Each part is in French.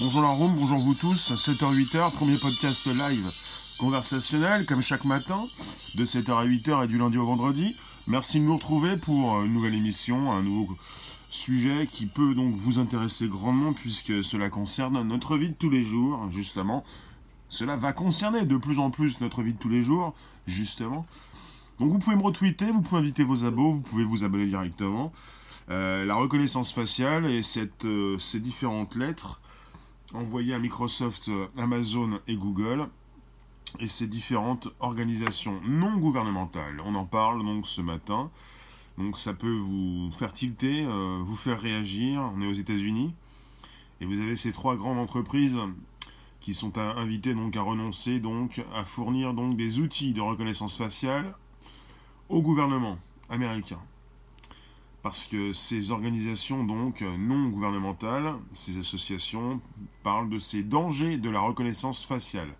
Bonjour la room, bonjour vous tous, 7h-8h, premier podcast live conversationnel, comme chaque matin, de 7h à 8h et du lundi au vendredi. Merci de nous retrouver pour une nouvelle émission, un nouveau sujet qui peut donc vous intéresser grandement puisque cela concerne notre vie de tous les jours, justement. Cela va concerner de plus en plus notre vie de tous les jours, justement. Donc vous pouvez me retweeter, vous pouvez inviter vos abos, vous pouvez vous abonner directement. Euh, la reconnaissance faciale et euh, ces différentes lettres envoyées à Microsoft, euh, Amazon et Google et ces différentes organisations non gouvernementales. On en parle donc ce matin. Donc ça peut vous faire tilter, vous faire réagir. On est aux États-Unis et vous avez ces trois grandes entreprises qui sont invitées donc à renoncer donc à fournir donc des outils de reconnaissance faciale au gouvernement américain parce que ces organisations donc non gouvernementales, ces associations parlent de ces dangers de la reconnaissance faciale.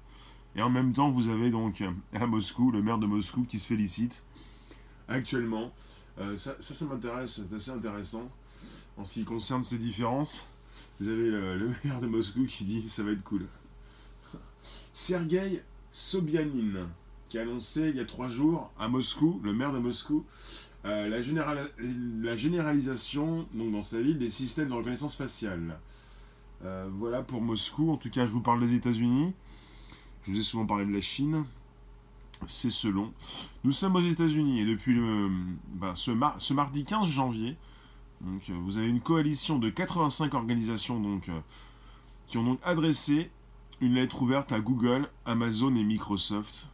Et en même temps, vous avez donc à Moscou, le maire de Moscou qui se félicite actuellement. Euh, ça, ça, m'intéresse, c'est assez intéressant en ce qui concerne ces différences. Vous avez le, maire de Moscou qui dit ça va être cool. Sergei Sobyanin, qui a annoncé il y a trois jours à Moscou, le maire de Moscou, euh, la, généralisation donc, dans sa ville des systèmes de reconnaissance faciale. Euh, voilà pour Moscou. En tout cas, je vous parle des États-Unis. Je vous ai souvent parlé de la Chine. C'est selon. Nous sommes aux États-Unis et depuis le, bah, ce, mardi 15 janvier, vous avez une coalition de 85 organisations donc, euh, qui ont donc adressé une lettre ouverte à Google, Amazon et Microsoft euh,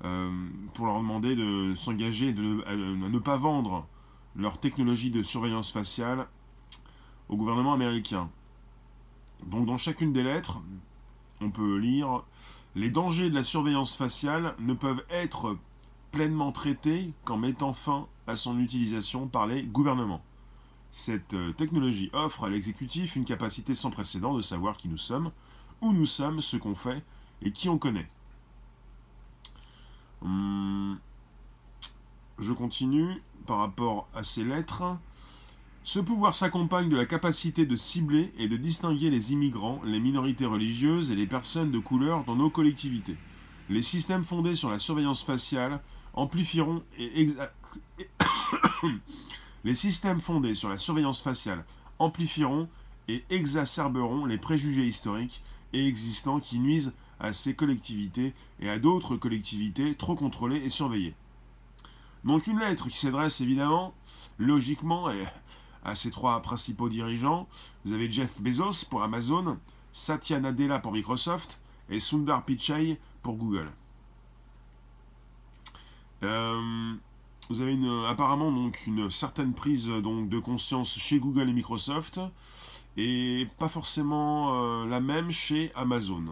pour leur demander de s'engager à, ne pas vendre leur technologie de surveillance faciale au gouvernement américain. Donc dans chacune des lettres, on peut lire Les dangers de la surveillance faciale ne peuvent être pleinement traités qu'en mettant fin à son utilisation par les gouvernements. Cette euh, technologie offre à l'exécutif une capacité sans précédent de savoir qui nous sommes, où nous sommes, ce qu'on fait et qui on connaît. Hum, je continue par rapport à ces lettres. Ce pouvoir s'accompagne de la capacité de cibler et de distinguer les immigrants, les minorités religieuses et les personnes de couleur dans nos collectivités. Les systèmes fondés sur la surveillance faciale amplifieront et les systèmes fondés sur la surveillance faciale amplifieront et exacerberont les préjugés historiques et existants qui nuisent à ces collectivités et à d'autres collectivités trop contrôlées et surveillées. Donc une lettre qui s'adresse évidemment, logiquement, à ces trois principaux dirigeants. Vous avez Jeff Bezos pour Amazon, Satya Nadella pour Microsoft et Sundar Pichai pour Google. Euh, vous avez apparemment donc une certaine prise donc, de conscience chez Google et Microsoft et pas forcément euh, la même chez Amazon.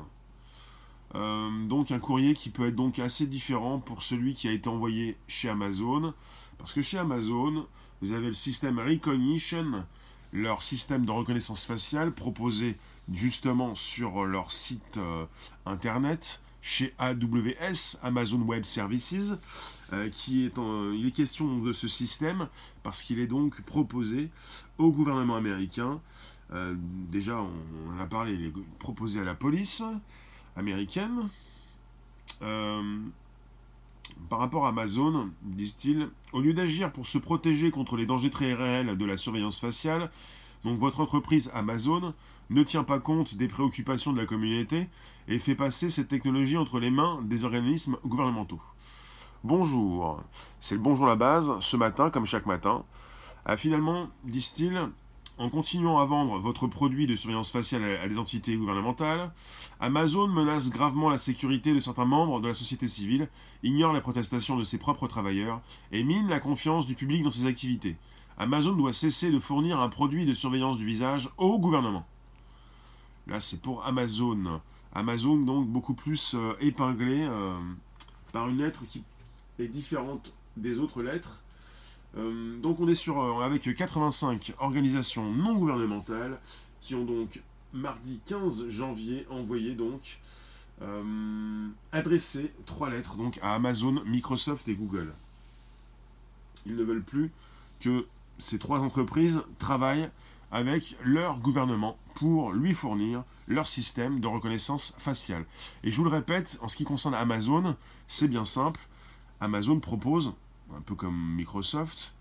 Euh, donc un courrier qui peut être donc assez différent pour celui qui a été envoyé chez Amazon. Parce que chez Amazon, vous avez le système Recognition, leur système de reconnaissance faciale proposé justement sur leur site euh, internet chez AWS, Amazon Web Services, euh, qui est il est question de ce système parce qu'il est donc proposé au gouvernement américain. déjà, on, en a parlé, il est proposé à la police, américaine. Euh, par rapport à Amazon, disent-ils, au lieu d'agir pour se protéger contre les dangers très réels de la surveillance faciale, donc votre entreprise Amazon ne tient pas compte des préoccupations de la communauté et fait passer cette technologie entre les mains des organismes gouvernementaux. Bonjour, c'est le bonjour la base, ce matin, comme chaque matin, a finalement, disent-ils, en continuant à vendre votre produit de surveillance faciale à des entités gouvernementales, Amazon menace gravement la sécurité de certains membres de la société civile, ignore les protestations de ses propres travailleurs et mine la confiance du public dans ses activités. Amazon doit cesser de fournir un produit de surveillance du visage au gouvernement. Là, c'est pour Amazon. Amazon, donc, beaucoup plus euh, épinglé euh, par une lettre qui est différente des autres lettres euh, donc on est sur euh, avec 85 organisations non gouvernementales qui ont donc mardi 15 janvier envoyé donc euh, adressé trois lettres donc à Amazon, Microsoft et Google. Ils ne veulent plus que ces trois entreprises travaillent avec leur gouvernement pour lui fournir leur système de reconnaissance faciale. Et je vous le répète, en ce qui concerne Amazon, c'est bien simple. Amazon propose, un peu comme Microsoft,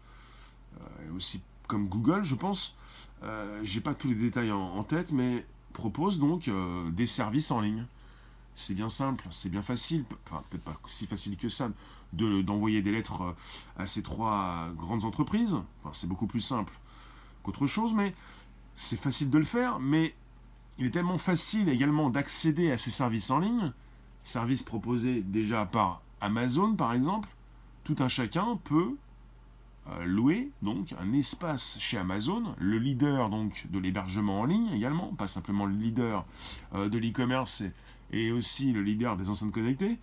euh, aussi comme Google, je pense, euh, j'ai pas tous les détails en, tête, mais propose donc euh, des services en ligne. C'est bien simple, c'est bien facile, enfin peut-être pas si facile que ça, d'envoyer des lettres à ces trois grandes entreprises. C'est beaucoup plus simple qu'autre chose, mais c'est facile de le faire, mais il est tellement facile également d'accéder à ces services en ligne, services proposés déjà par Amazon par exemple, tout un chacun peut euh, louer donc un espace chez Amazon, le leader donc de l'hébergement en ligne également, pas simplement le leader euh, de l'e-commerce et, aussi le leader des enceintes connectées.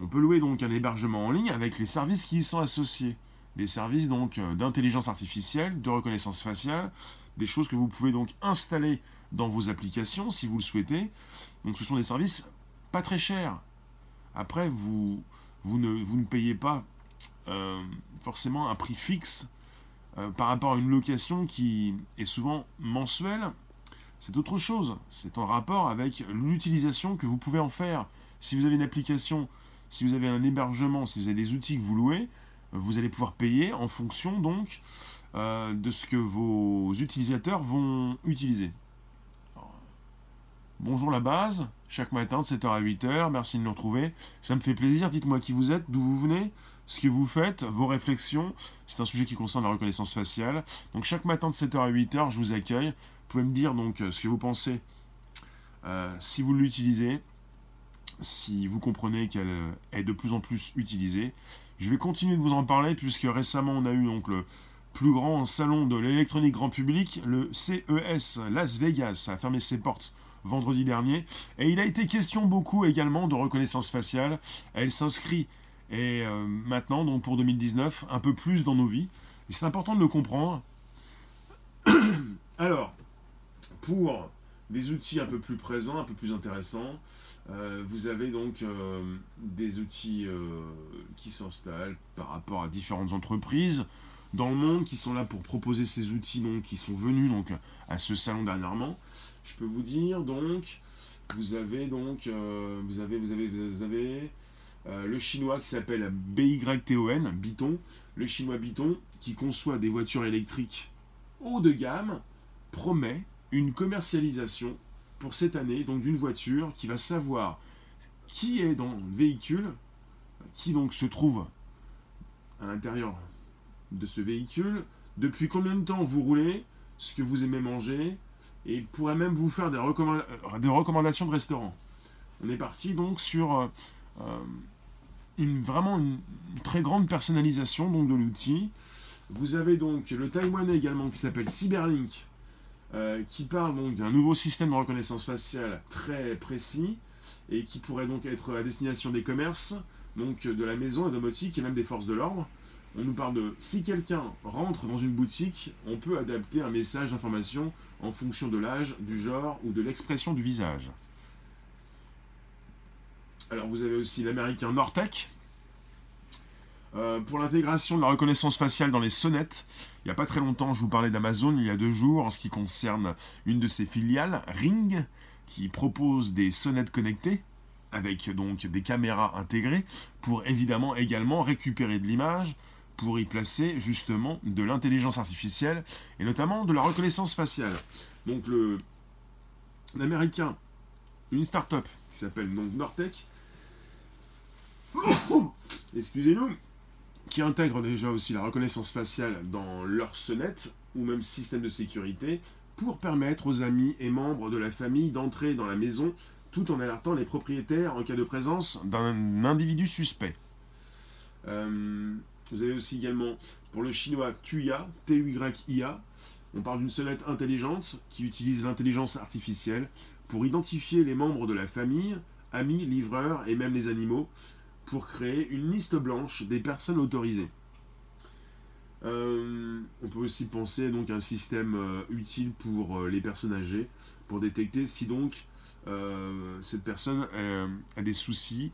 On peut louer donc un hébergement en ligne avec les services qui y sont associés, des services donc euh, d'intelligence artificielle, de reconnaissance faciale, des choses que vous pouvez donc installer dans vos applications si vous le souhaitez. Donc ce sont des services pas très chers. Après vous vous ne, payez pas euh, forcément un prix fixe euh, par rapport à une location qui est souvent mensuelle. C'est autre chose. C'est en rapport avec l'utilisation que vous pouvez en faire. Si vous avez une application, si vous avez un hébergement, si vous avez des outils que vous louez, vous allez pouvoir payer en fonction donc euh, de ce que vos utilisateurs vont utiliser. Bonjour la base, chaque matin de 7h à 8h, merci de nous retrouver. Ça me fait plaisir, dites-moi qui vous êtes, d'où vous venez, ce que vous faites, vos réflexions. C'est un sujet qui concerne la reconnaissance faciale. Donc chaque matin de 7h à 8h, je vous accueille. Vous pouvez me dire donc ce que vous pensez, euh, si vous l'utilisez, si vous comprenez qu'elle est de plus en plus utilisée. Je vais continuer de vous en parler puisque récemment on a eu donc le plus grand salon de l'électronique grand public, le CES Las Vegas, a fermé ses portes vendredi dernier. Et il a été question beaucoup également de reconnaissance faciale. Elle s'inscrit euh, maintenant, donc pour 2019, un peu plus dans nos vies. Et c'est important de le comprendre. Alors, pour des outils un peu plus présents, un peu plus intéressants, euh, vous avez donc euh, des outils qui s'installent par rapport à différentes entreprises dans le monde qui sont là pour proposer ces outils donc, qui sont venus donc, à ce salon dernièrement. Je peux vous dire donc, vous avez donc, vous avez, vous avez, vous avez euh, le chinois qui s'appelle BYTON, Biton, le chinois Biton, qui conçoit des voitures électriques haut de gamme, promet une commercialisation pour cette année, donc d'une voiture qui va savoir qui est dans le véhicule, qui donc se trouve à l'intérieur de ce véhicule, depuis combien de temps vous roulez, ce que vous aimez manger, et pourrait même vous faire des, recommandations de restaurants. On est parti donc sur euh, euh, une, vraiment une, très grande personnalisation donc, de l'outil. Vous avez donc le Taïwanais également qui s'appelle Cyberlink, euh, qui parle donc d'un nouveau système de reconnaissance faciale très précis et qui pourrait donc être à destination des commerces, donc de la maison, la domotique et même des forces de l'ordre. On nous parle de si quelqu'un rentre dans une boutique, on peut adapter un message d'information en fonction de l'âge, du genre ou de l'expression du visage. Alors vous avez aussi l'américain Nortec. Euh, pour l'intégration de la reconnaissance faciale dans les sonnettes, il n'y a pas très longtemps, je vous parlais d'Amazon, il y a deux jours, en ce qui concerne une de ses filiales, Ring, qui propose des sonnettes connectées, avec donc des caméras intégrées, pour évidemment également récupérer de l'image, pour y placer justement de l'intelligence artificielle, et notamment de la reconnaissance faciale. Donc le l'américain, une start-up qui s'appelle donc Nortec, excusez-nous, qui intègrent déjà aussi la reconnaissance faciale dans leur sonnette ou même système de sécurité pour permettre aux amis et membres de la famille d'entrer dans la maison tout en alertant les propriétaires en cas de présence d'un individu suspect. Euh, vous avez aussi également pour le chinois Tuya, T-U-Y-I-A, on parle d'une sonnette intelligente qui utilise l'intelligence artificielle pour identifier les membres de la famille, amis, livreurs et même les animaux, pour créer une liste blanche des personnes autorisées. Euh, on peut aussi penser donc à un système euh, utile pour euh, les personnes âgées, pour détecter si donc cette personne a des soucis,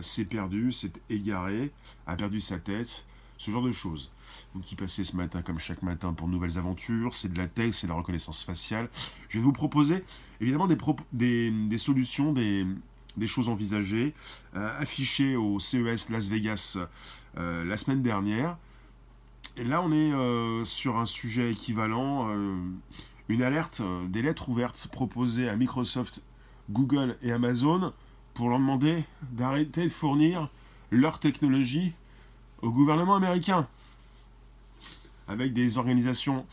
s'est perdue, s'est égarée, a perdu sa tête, ce genre de choses. Vous qui passez ce matin comme chaque matin pour nouvelles aventures, c'est de la tech, c'est de la reconnaissance faciale. Je vais vous proposer évidemment des, des, solutions, des, choses envisagées, euh, affichées au CES Las Vegas euh, la semaine dernière. Et là, on est euh, sur un sujet équivalent, une alerte des lettres ouvertes proposées à Microsoft, Google et Amazon pour leur demander d'arrêter de fournir leur technologie au gouvernement américain. Avec des organisations,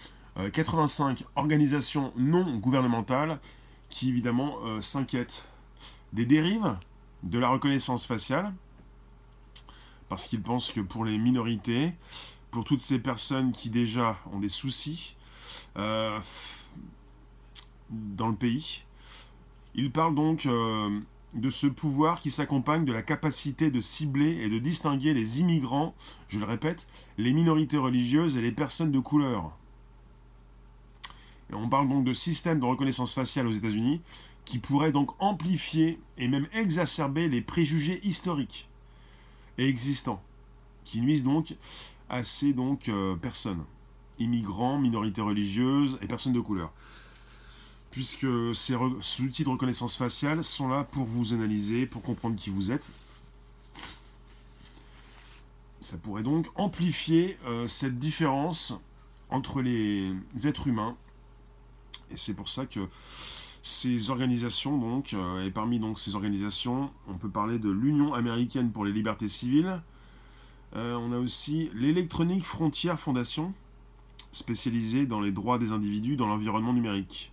85 organisations non gouvernementales qui évidemment s'inquiètent des dérives de la reconnaissance faciale, parce qu'ils pensent que pour les minorités, pour toutes ces personnes qui déjà ont des soucis euh, dans le pays, ils parlent donc euh, de ce pouvoir qui s'accompagne de la capacité de cibler et de distinguer les immigrants, je le répète, les minorités religieuses et les personnes de couleur. On parle donc de système de reconnaissance faciale aux États-Unis qui pourrait donc amplifier et même exacerber les préjugés historiques et existants, qui nuisent donc à ces donc, euh, personnes, immigrants, minorités religieuses et personnes de couleur. Puisque ces, outils de reconnaissance faciale sont là pour vous analyser, pour comprendre qui vous êtes. Ça pourrait donc amplifier euh, cette différence entre les êtres humains. Et c'est pour ça que ces organisations, donc, euh, et parmi ces organisations, on peut parler de l'Union américaine pour les libertés civiles. Euh, on a aussi l'Electronic Frontier Foundation, spécialisée dans les droits des individus dans l'environnement numérique.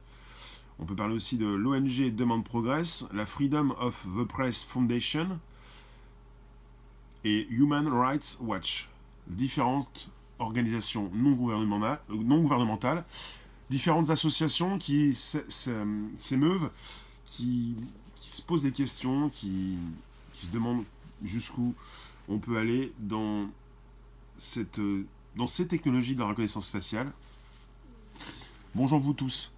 On peut parler aussi de l'ONG Demand Progress, la Freedom of the Press Foundation et Human Rights Watch. Différentes organisations non gouvernementales différentes associations qui s'émeuvent, qui, se posent des questions, qui, se demandent jusqu'où on peut aller dans, cette, dans ces technologies de la reconnaissance faciale. Bonjour vous tous,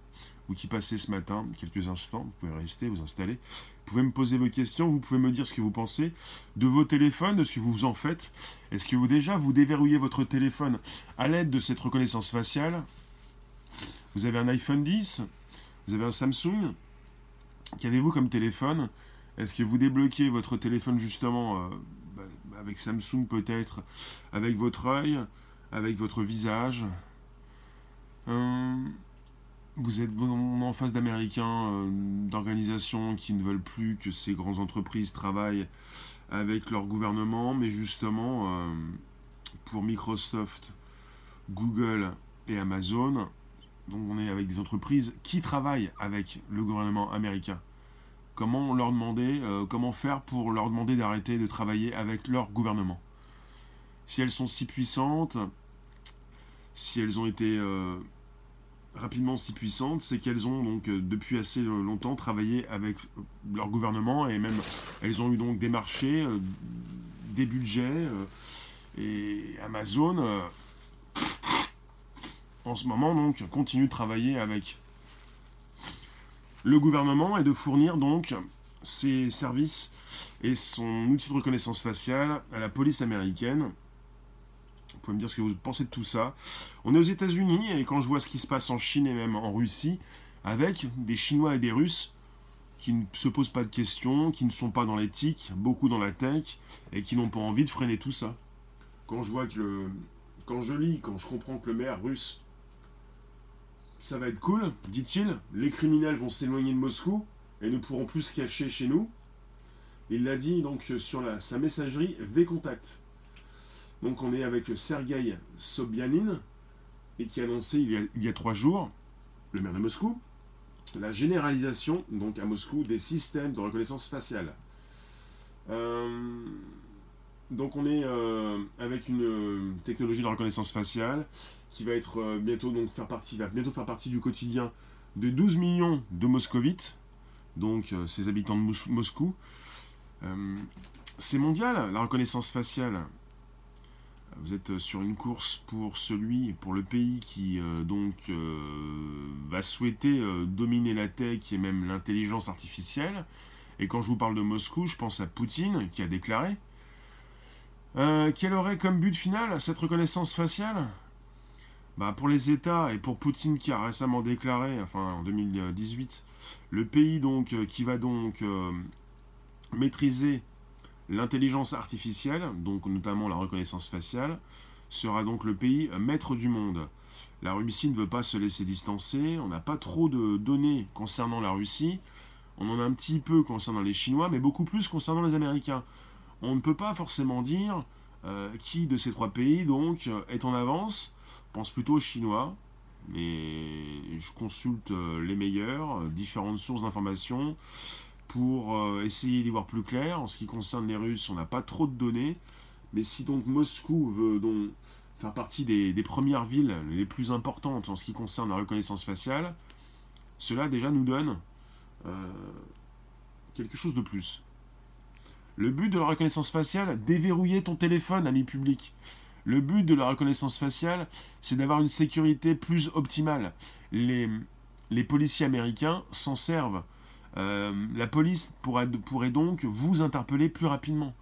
qui passez ce matin, quelques instants, vous pouvez rester, vous installer. Vous pouvez me poser vos questions, vous pouvez me dire ce que vous pensez de vos téléphones, de ce que vous en faites. Est-ce que vous déjà vous déverrouillez votre téléphone à l'aide de cette reconnaissance faciale? Vous avez un iPhone 10, vous avez un Samsung? Qu'avez-vous comme téléphone? Est-ce que vous débloquez votre téléphone justement euh, bah, avec Samsung peut-être, avec votre œil, avec votre visage? Euh, Vous êtes en face d'Américains, euh, d'organisations qui ne veulent plus que ces grandes entreprises travaillent avec leur gouvernement, mais justement pour Microsoft, Google et Amazon, donc on est avec des entreprises qui travaillent avec le gouvernement américain. Comment leur demander, euh, comment faire pour leur demander d'arrêter de travailler avec leur gouvernement? Si elles sont si puissantes, si elles ont été euh, rapidement si puissantes, c'est qu'elles ont donc euh, depuis assez longtemps travaillé avec leur gouvernement et même elles ont eu donc des marchés, des budgets et Amazon en ce moment donc continue de travailler avec le gouvernement et de fournir donc ses services et son outil de reconnaissance faciale à la police américaine. Vous pouvez me dire ce que vous pensez de tout ça. On est aux États-Unis et quand je vois ce qui se passe en Chine et même en Russie, avec des Chinois et des Russes qui ne se posent pas de questions, qui ne sont pas dans l'éthique, beaucoup dans la tech, et qui n'ont pas envie de freiner tout ça. Quand je vois que le... Quand je lis, quand je comprends que le maire russe ça va être cool, dit-il. Les criminels vont s'éloigner de Moscou et ne pourront plus se cacher chez nous. Il l'a dit donc sur sa messagerie V-Contact. Donc on est avec Sergei Sobyanin et qui a annoncé il y a, trois jours, le maire de Moscou, la généralisation donc à Moscou des systèmes de reconnaissance faciale. Euh, donc on est euh, avec une euh, technologie de reconnaissance faciale qui va bientôt faire partie, va bientôt faire partie du quotidien de 12 millions de moscovites, donc ces habitants de Moscou. c'est mondial la reconnaissance faciale. Vous êtes sur une course pour celui, pour le pays qui donc va souhaiter dominer la tech et même l'intelligence artificielle. Et quand je vous parle de Moscou, je pense à Poutine qui a déclaré Euh, quel aurait comme but final cette reconnaissance faciale bah, Pour les États et pour Poutine qui a récemment déclaré, enfin en 2018, le pays donc euh, qui va donc euh, maîtriser l'intelligence artificielle, donc notamment la reconnaissance faciale, sera donc le pays maître du monde. La Russie ne veut pas se laisser distancer, on n'a pas trop de données concernant la Russie, on en a un petit peu concernant les Chinois, mais beaucoup plus concernant les Américains. On ne peut pas forcément dire euh, qui de ces trois pays donc est en avance. Je pense plutôt aux Chinois, mais je consulte euh, les meilleurs, euh, différentes sources d'informations pour essayer d'y voir plus clair. En ce qui concerne les Russes, on n'a pas trop de données, mais si donc Moscou veut donc faire partie des, premières villes les plus importantes en ce qui concerne la reconnaissance faciale, cela déjà nous donne quelque chose de plus. Le but de la reconnaissance faciale, déverrouiller ton téléphone, ami public. Le but de la reconnaissance faciale, c'est d'avoir une sécurité plus optimale. Les, les policiers américains s'en servent. Euh, la police pourrait, donc vous interpeller plus rapidement.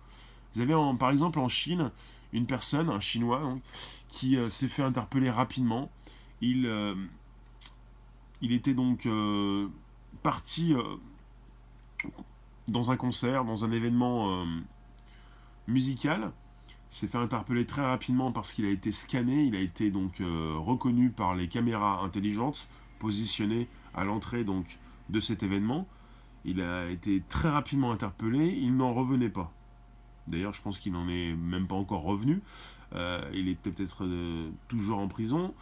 Vous avez par exemple en Chine une personne, un Chinois, qui euh, s'est fait interpeller rapidement. Il, euh, il était donc parti dans un concert, dans un événement musical. Il s'est fait interpeller très rapidement parce qu'il a été scanné, il a été donc reconnu par les caméras intelligentes positionnées à l'entrée donc de cet événement. Il a été très rapidement interpellé, il n'en revenait pas. D'ailleurs, je pense qu'il n'en est même pas encore revenu. Euh, il est peut-être toujours en prison.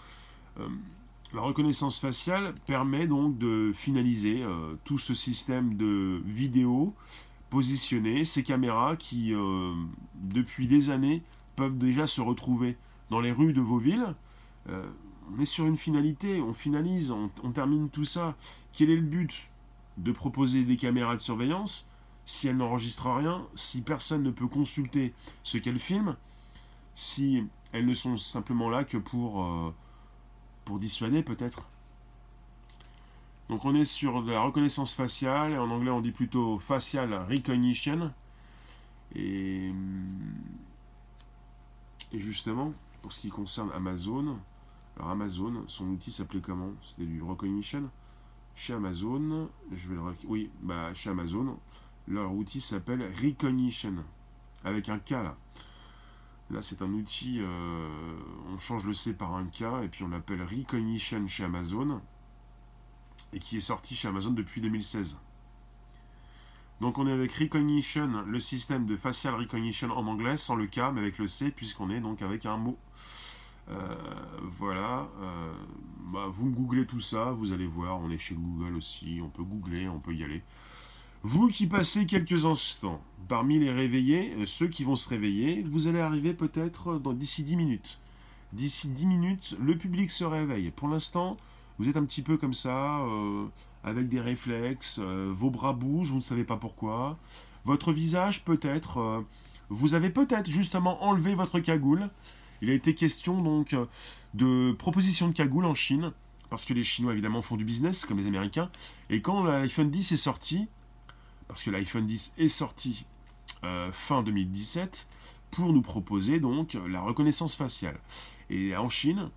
La reconnaissance faciale permet donc de finaliser euh, tout ce système de vidéo positionné, ces caméras qui, euh, depuis des années, peuvent déjà se retrouver dans les rues de vos villes. Euh, on est sur une finalité, on finalise, on termine tout ça. Quel est le but? De proposer des caméras de surveillance si elles n'enregistrent rien, si personne ne peut consulter ce qu'elles filment, si elles ne sont simplement là que pour pour dissuader peut-être. Donc on est sur la reconnaissance faciale, en anglais on dit plutôt facial recognition. Et, et justement, pour ce qui concerne Amazon, alors Amazon, son outil s'appelait comment? C'était du recognition? Chez Amazon, je vais le oui, bah chez Amazon, leur outil s'appelle Recognition avec un K là. Là, c'est un outil, euh, on change le C par un K, et puis on l'appelle Recognition chez Amazon, et qui est sorti chez Amazon depuis 2016. Donc on est avec Recognition, le système de facial recognition en anglais, sans le K, mais avec le C, puisqu'on est donc avec un mot. Euh, voilà. Euh, bah, vous googlez tout ça, vous allez voir, on est chez Google aussi, on peut googler, on peut y aller. Vous qui passez quelques instants parmi les réveillés, euh, ceux qui vont se réveiller, vous allez arriver peut-être d'ici 10 minutes. D'ici 10 minutes, le public se réveille. Pour l'instant, vous êtes un petit peu comme ça, avec des réflexes, vos bras bougent, vous ne savez pas pourquoi. Votre visage peut-être, vous avez peut-être justement enlevé votre cagoule. Il a été question donc de proposition de cagoule en Chine, parce que les Chinois évidemment font du business comme les Américains. Et quand l'iPhone 10 est sorti, parce que l'iPhone 10 est sorti euh, fin 2017 pour nous proposer donc la reconnaissance faciale. Et en Chine,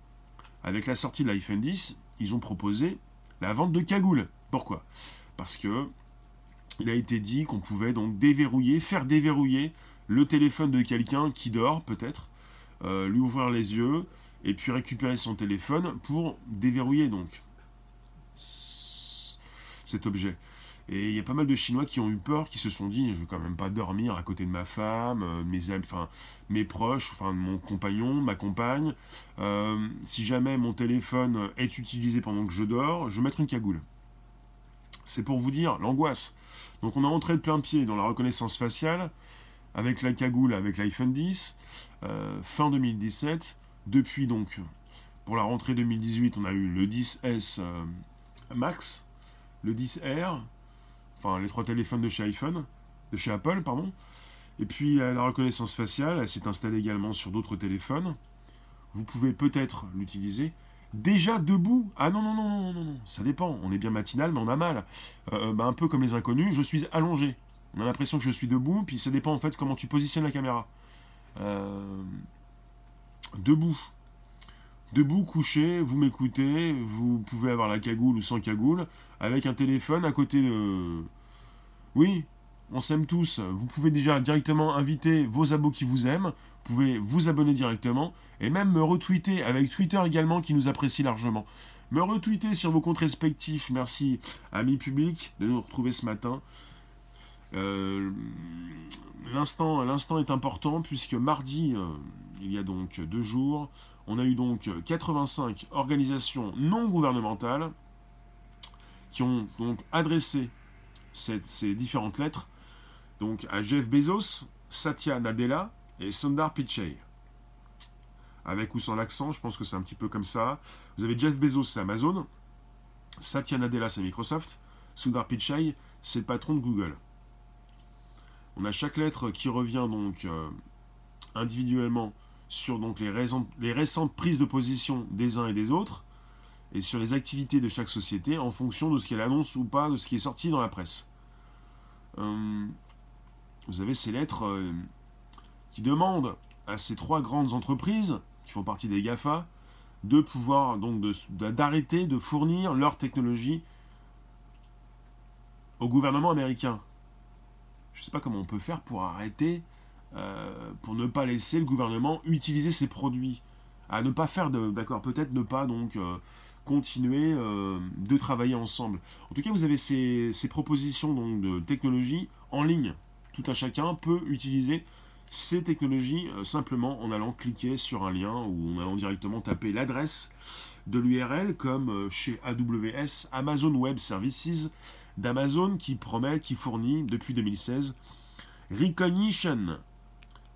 avec la sortie de l'iPhone 10, ils ont proposé la vente de cagoules. Pourquoi? Parce que il a été dit qu'on pouvait donc déverrouiller, faire déverrouiller le téléphone de quelqu'un qui dort peut-être, euh, lui ouvrir les yeux et puis récupérer son téléphone pour déverrouiller donc cet objet. Et il y a pas mal de Chinois qui ont eu peur, qui se sont dit, je vais quand même pas dormir à côté de ma femme, euh, mes enfin mes proches, enfin mon compagnon, ma compagne. Euh, si jamais mon téléphone est utilisé pendant que je dors, je vais mettre une cagoule. C'est pour vous dire l'angoisse. Donc on a entré de plein pied dans la reconnaissance faciale avec la cagoule, avec l'iPhone 10, euh, fin 2017. Depuis donc, pour la rentrée 2018, on a eu le 10S Max, le 10R, enfin les trois téléphones de chez iPhone, de chez Apple, pardon. Et puis la reconnaissance faciale, elle s'est installée également sur d'autres téléphones. Vous pouvez peut-être l'utiliser. Déjà debout Ah non, non, non, non, non, non, ça dépend. On est bien matinal, mais on a mal. Euh, bah, un peu comme les inconnus, je suis allongé. On a l'impression que je suis debout, puis ça dépend en fait comment tu positionnes la caméra. euh, debout. Debout, couché, vous m'écoutez, vous pouvez avoir la cagoule ou sans cagoule, avec un téléphone à côté de... Oui, on s'aime tous. Vous pouvez déjà directement inviter vos abos qui vous aiment, vous pouvez vous abonner directement, et même me retweeter avec Twitter également qui nous apprécie largement. Me retweeter sur vos comptes respectifs, merci amis publics de nous retrouver ce matin. Euh, l'instant, est important puisque mardi, euh, il y a donc deux jours, on a eu donc 85 organisations non gouvernementales qui ont donc adressé ces différentes lettres donc à Jeff Bezos, Satya Nadella et Sundar Pichai. Avec ou sans l'accent, je pense que c'est un petit peu comme ça. Vous avez Jeff Bezos, c'est Amazon. Satya Nadella, c'est Microsoft. Sundar Pichai, c'est le patron de Google. On a chaque lettre qui revient donc euh, individuellement sur donc les, récentes prises de position des uns et des autres et sur les activités de chaque société en fonction de ce qu'elle annonce ou pas, de ce qui est sorti dans la presse. Euh, vous avez ces lettres euh, qui demandent à ces trois grandes entreprises, qui font partie des GAFA, de pouvoir donc d'arrêter de, fournir leur technologie au gouvernement américain. Je ne sais pas comment on peut faire pour arrêter euh, pour ne pas laisser le gouvernement utiliser ces produits. À ne pas faire. D'accord, peut-être ne pas donc euh, continuer euh, de travailler ensemble. En tout cas, vous avez ces, propositions de technologie en ligne. Tout un chacun peut utiliser ces technologies simplement en allant cliquer sur un lien ou en allant directement taper l'adresse de l'URL comme chez AWS, Amazon Web Services, d'Amazon qui promet, qui fournit depuis 2016 Recognition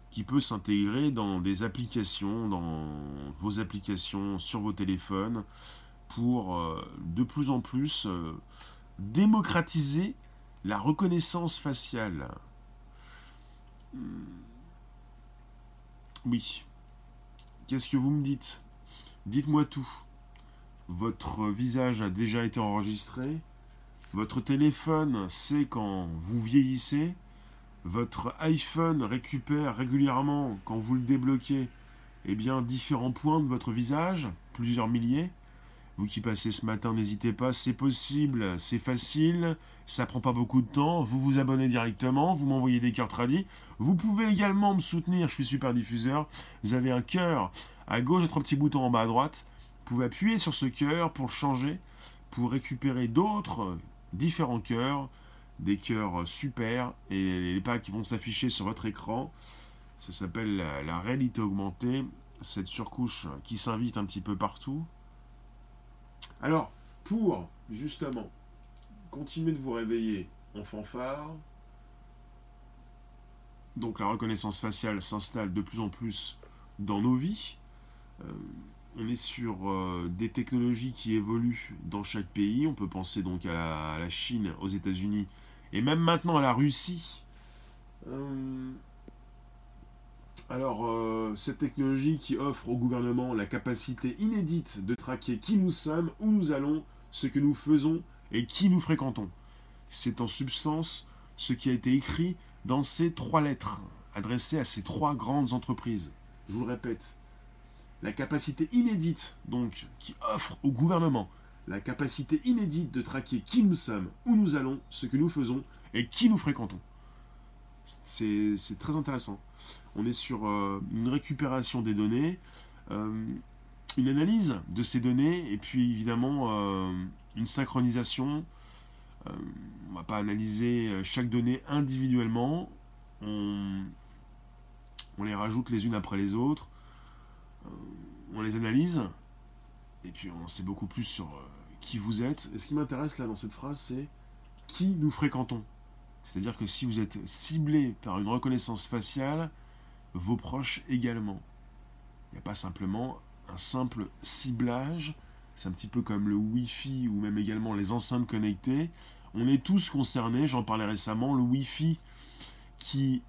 qui peut s'intégrer dans des applications, dans vos applications sur vos téléphones, pour euh, de plus en plus euh, démocratiser la reconnaissance faciale. Hmm. Oui. Qu'est-ce que vous me dites? Dites-moi tout. Votre visage a déjà été enregistré. Votre téléphone sait quand vous vieillissez votre iPhone récupère régulièrement, quand vous le débloquez, eh bien, différents points de votre visage, plusieurs milliers. Vous qui passez ce matin, n'hésitez pas, c'est possible, c'est facile, ça prend pas beaucoup de temps. Vous vous abonnez directement, vous m'envoyez des cœurs tradis. Vous pouvez également me soutenir, je suis super diffuseur. Vous avez un cœur à gauche trois petits boutons en bas à droite. Vous pouvez appuyer sur ce cœur pour changer, pour récupérer d'autres différents cœurs des cœurs super et les packs qui vont s'afficher sur votre écran. Ça s'appelle la, réalité augmentée, cette surcouche qui s'invite un petit peu partout. Alors, pour justement continuer de vous réveiller en fanfare, donc la reconnaissance faciale s'installe de plus en plus dans nos vies. Euh, on est sur euh, des technologies qui évoluent dans chaque pays. On peut penser donc à la Chine, aux États-Unis et même maintenant à la Russie. Euh, alors, euh, cette technologie qui offre au gouvernement la capacité inédite de traquer qui nous sommes, où nous allons, ce que nous faisons et qui nous fréquentons. C'est en substance ce qui a été écrit dans ces trois lettres adressées à ces trois grandes entreprises. Je vous le répète, la capacité inédite, donc, qui offre au gouvernement la capacité inédite de traquer qui nous sommes, où nous allons, ce que nous faisons et qui nous fréquentons. C'est très intéressant. On est sur euh, une récupération des données, euh, une analyse de ces données et puis évidemment euh, une synchronisation. on ne va pas analyser chaque donnée individuellement. On, on les rajoute les unes après les autres. On les analyse et puis on sait beaucoup plus sur qui vous êtes. Et ce qui m'intéresse là dans cette phrase, c'est qui nous fréquentons? C'est-à-dire que si vous êtes ciblé par une reconnaissance faciale, vos proches également. Il n'y a pas simplement un simple ciblage, c'est un petit peu comme le Wi-Fi ou même également les enceintes connectées. On est tous concernés, j'en parlais récemment, le Wi-Fi qui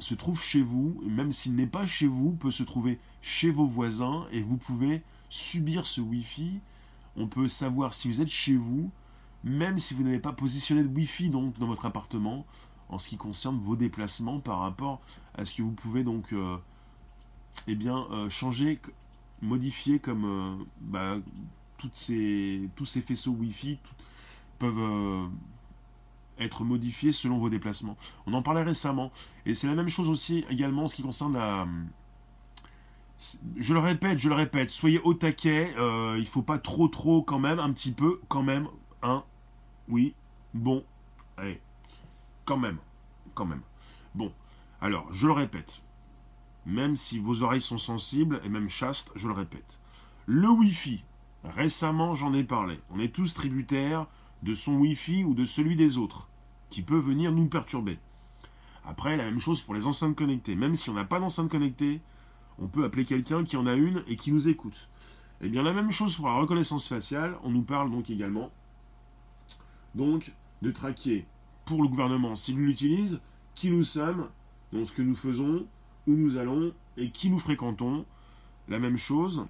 se trouve chez vous, même s'il n'est pas chez vous, peut se trouver chez vos voisins, et vous pouvez subir ce Wi-Fi. On peut savoir si vous êtes chez vous, même si vous n'avez pas positionné de Wi-Fi donc dans votre appartement, en ce qui concerne vos déplacements par rapport à ce que vous pouvez donc euh, eh bien, changer, modifier comme bah, toutes ces, tous ces faisceaux Wi-Fi peuvent être modifiés selon vos déplacements. On en parlait récemment. Et c'est la même chose aussi également en ce qui concerne la... Je le répète, je le répète, soyez au taquet, euh, il faut pas trop trop quand même, un petit peu quand même, hein, oui, bon, allez, quand même, quand même. Bon, alors, je le répète, même si vos oreilles sont sensibles, et même chastes, je le répète. Le Wi-Fi, récemment j'en ai parlé, on est tous tributaires de son Wi-Fi ou de celui des autres, qui peut venir nous perturber. Après, la même chose pour les enceintes connectées. Même si on n'a pas d'enceinte connectée, on peut appeler quelqu'un qui en a une et qui nous écoute. Eh bien, la même chose pour la reconnaissance faciale. On nous parle donc également donc de traquer pour le gouvernement, s'il l'utilise, qui nous sommes, donc ce que nous faisons, où nous allons et qui nous fréquentons. La même chose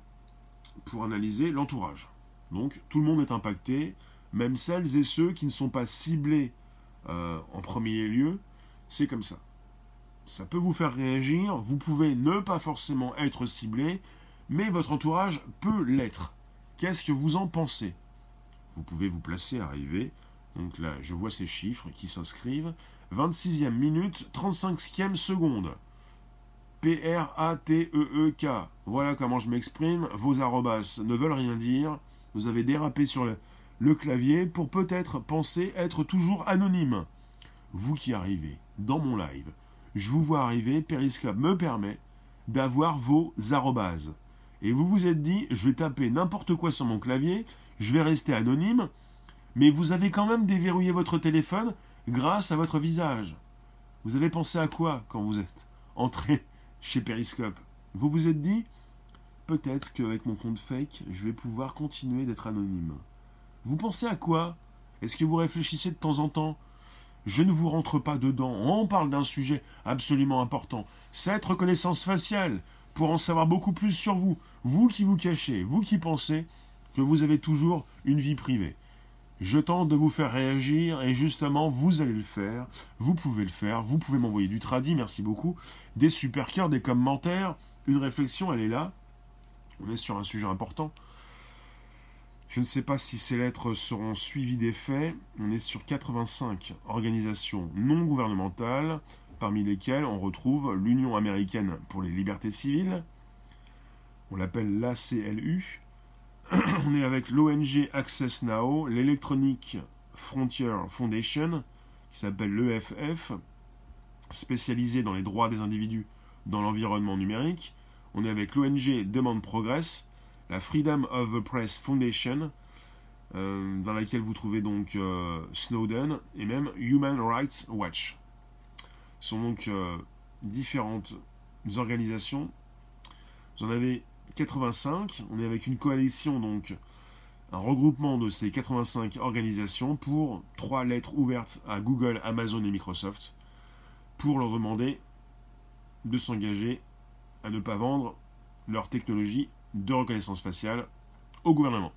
pour analyser l'entourage. Donc tout le monde est impacté, même celles et ceux qui ne sont pas ciblés euh, en premier lieu, c'est comme ça. Ça peut vous faire réagir, vous pouvez ne pas forcément être ciblé, mais votre entourage peut l'être. Qu'est-ce que vous en pensez? Vous pouvez vous placer, arriver. Donc là, je vois ces chiffres qui s'inscrivent. 26e minute, 35e seconde. P-R-A-T-E-E-K. Voilà comment je m'exprime. Vos arrobas ne veulent rien dire. Vous avez dérapé sur le, le clavier pour peut-être penser être toujours anonyme. Vous qui arrivez dans mon live, je vous vois arriver, Periscope me permet d'avoir vos arrobases. Et vous vous êtes dit, je vais taper n'importe quoi sur mon clavier, je vais rester anonyme, mais vous avez quand même déverrouillé votre téléphone grâce à votre visage. Vous avez pensé à quoi quand vous êtes entré chez Periscope? Vous vous êtes dit, peut-être qu'avec mon compte fake, je vais pouvoir continuer d'être anonyme. Vous pensez à quoi? Est-ce que vous réfléchissez de temps en temps? Je ne vous rentre pas dedans. On parle d'un sujet absolument important. Cette reconnaissance faciale, pour en savoir beaucoup plus sur vous. Vous qui vous cachez, vous qui pensez que vous avez toujours une vie privée. Je tente de vous faire réagir et justement, vous allez le faire. Vous pouvez le faire. Vous pouvez m'envoyer du tradit, merci beaucoup. Des super cœurs, des commentaires. Une réflexion, elle est là. On est sur un sujet important. Je ne sais pas si ces lettres seront suivies des faits. On est sur 85 organisations non gouvernementales, parmi lesquelles on retrouve l'Union américaine pour les libertés civiles. On l'appelle l'ACLU. On est avec l'ONG Access Now, l'Electronic Frontier Foundation, qui s'appelle l'EFF, spécialisée dans les droits des individus dans l'environnement numérique. On est avec l'ONG Demand Progress, la Freedom of the Press Foundation, euh, dans laquelle vous trouvez donc euh, Snowden et même Human Rights Watch. Ce sont donc euh, différentes organisations. Vous en avez 85. On est avec une coalition, donc un regroupement de ces 85 organisations pour trois lettres ouvertes à Google, Amazon et Microsoft pour leur demander de s'engager à ne pas vendre leur technologie de reconnaissance faciale au gouvernement.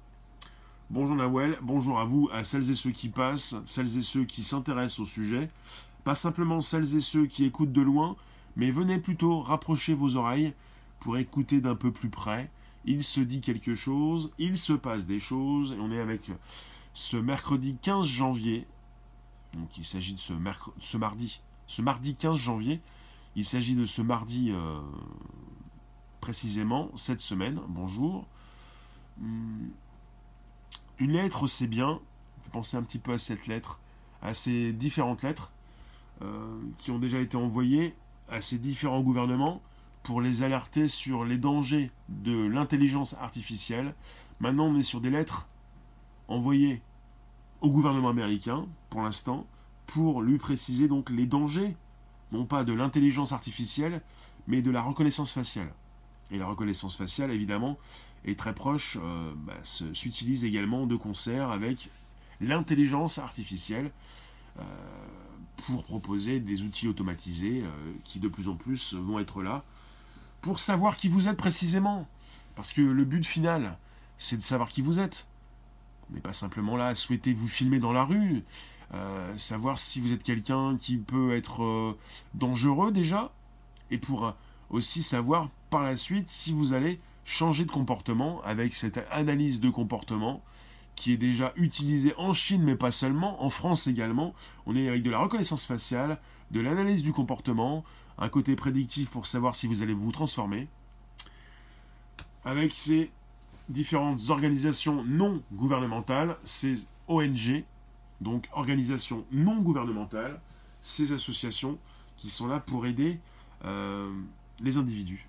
Bonjour Nawel, bonjour à vous, à celles et ceux qui passent, celles et ceux qui s'intéressent au sujet, pas simplement celles et ceux qui écoutent de loin, mais venez plutôt rapprocher vos oreilles pour écouter d'un peu plus près. Il se dit quelque chose, il se passe des choses, et on est avec ce mercredi 15 janvier, donc il s'agit de ce, ce, mardi, ce mardi 15 janvier, il s'agit de ce mardi euh, précisément cette semaine. Bonjour. Hmm. Une lettre, c'est bien. Vous pensez un petit peu à cette lettre, à ces différentes lettres euh, qui ont déjà été envoyées à ces différents gouvernements pour les alerter sur les dangers de l'intelligence artificielle. Maintenant, on est sur des lettres envoyées au gouvernement américain, pour l'instant, pour lui préciser donc les dangers, non pas de l'intelligence artificielle, mais de la reconnaissance faciale. Et la reconnaissance faciale, évidemment, est très proche, euh, bah, s'utilise également de concert avec l'intelligence artificielle euh, pour proposer des outils automatisés euh, qui de plus en plus vont être là pour savoir qui vous êtes précisément. Parce que le but final, c'est de savoir qui vous êtes. On n'est pas simplement là à souhaiter vous filmer dans la rue, savoir si vous êtes quelqu'un qui peut être dangereux déjà, et pour aussi savoir par la suite si vous allez changer de comportement avec cette analyse de comportement qui est déjà utilisée en Chine, mais pas seulement, en France également. On est avec de la reconnaissance faciale, de l'analyse du comportement, un côté prédictif pour savoir si vous allez vous transformer. Avec ces différentes organisations non gouvernementales, ces ONG, donc organisations non gouvernementales, ces associations qui sont là pour aider euh, les individus,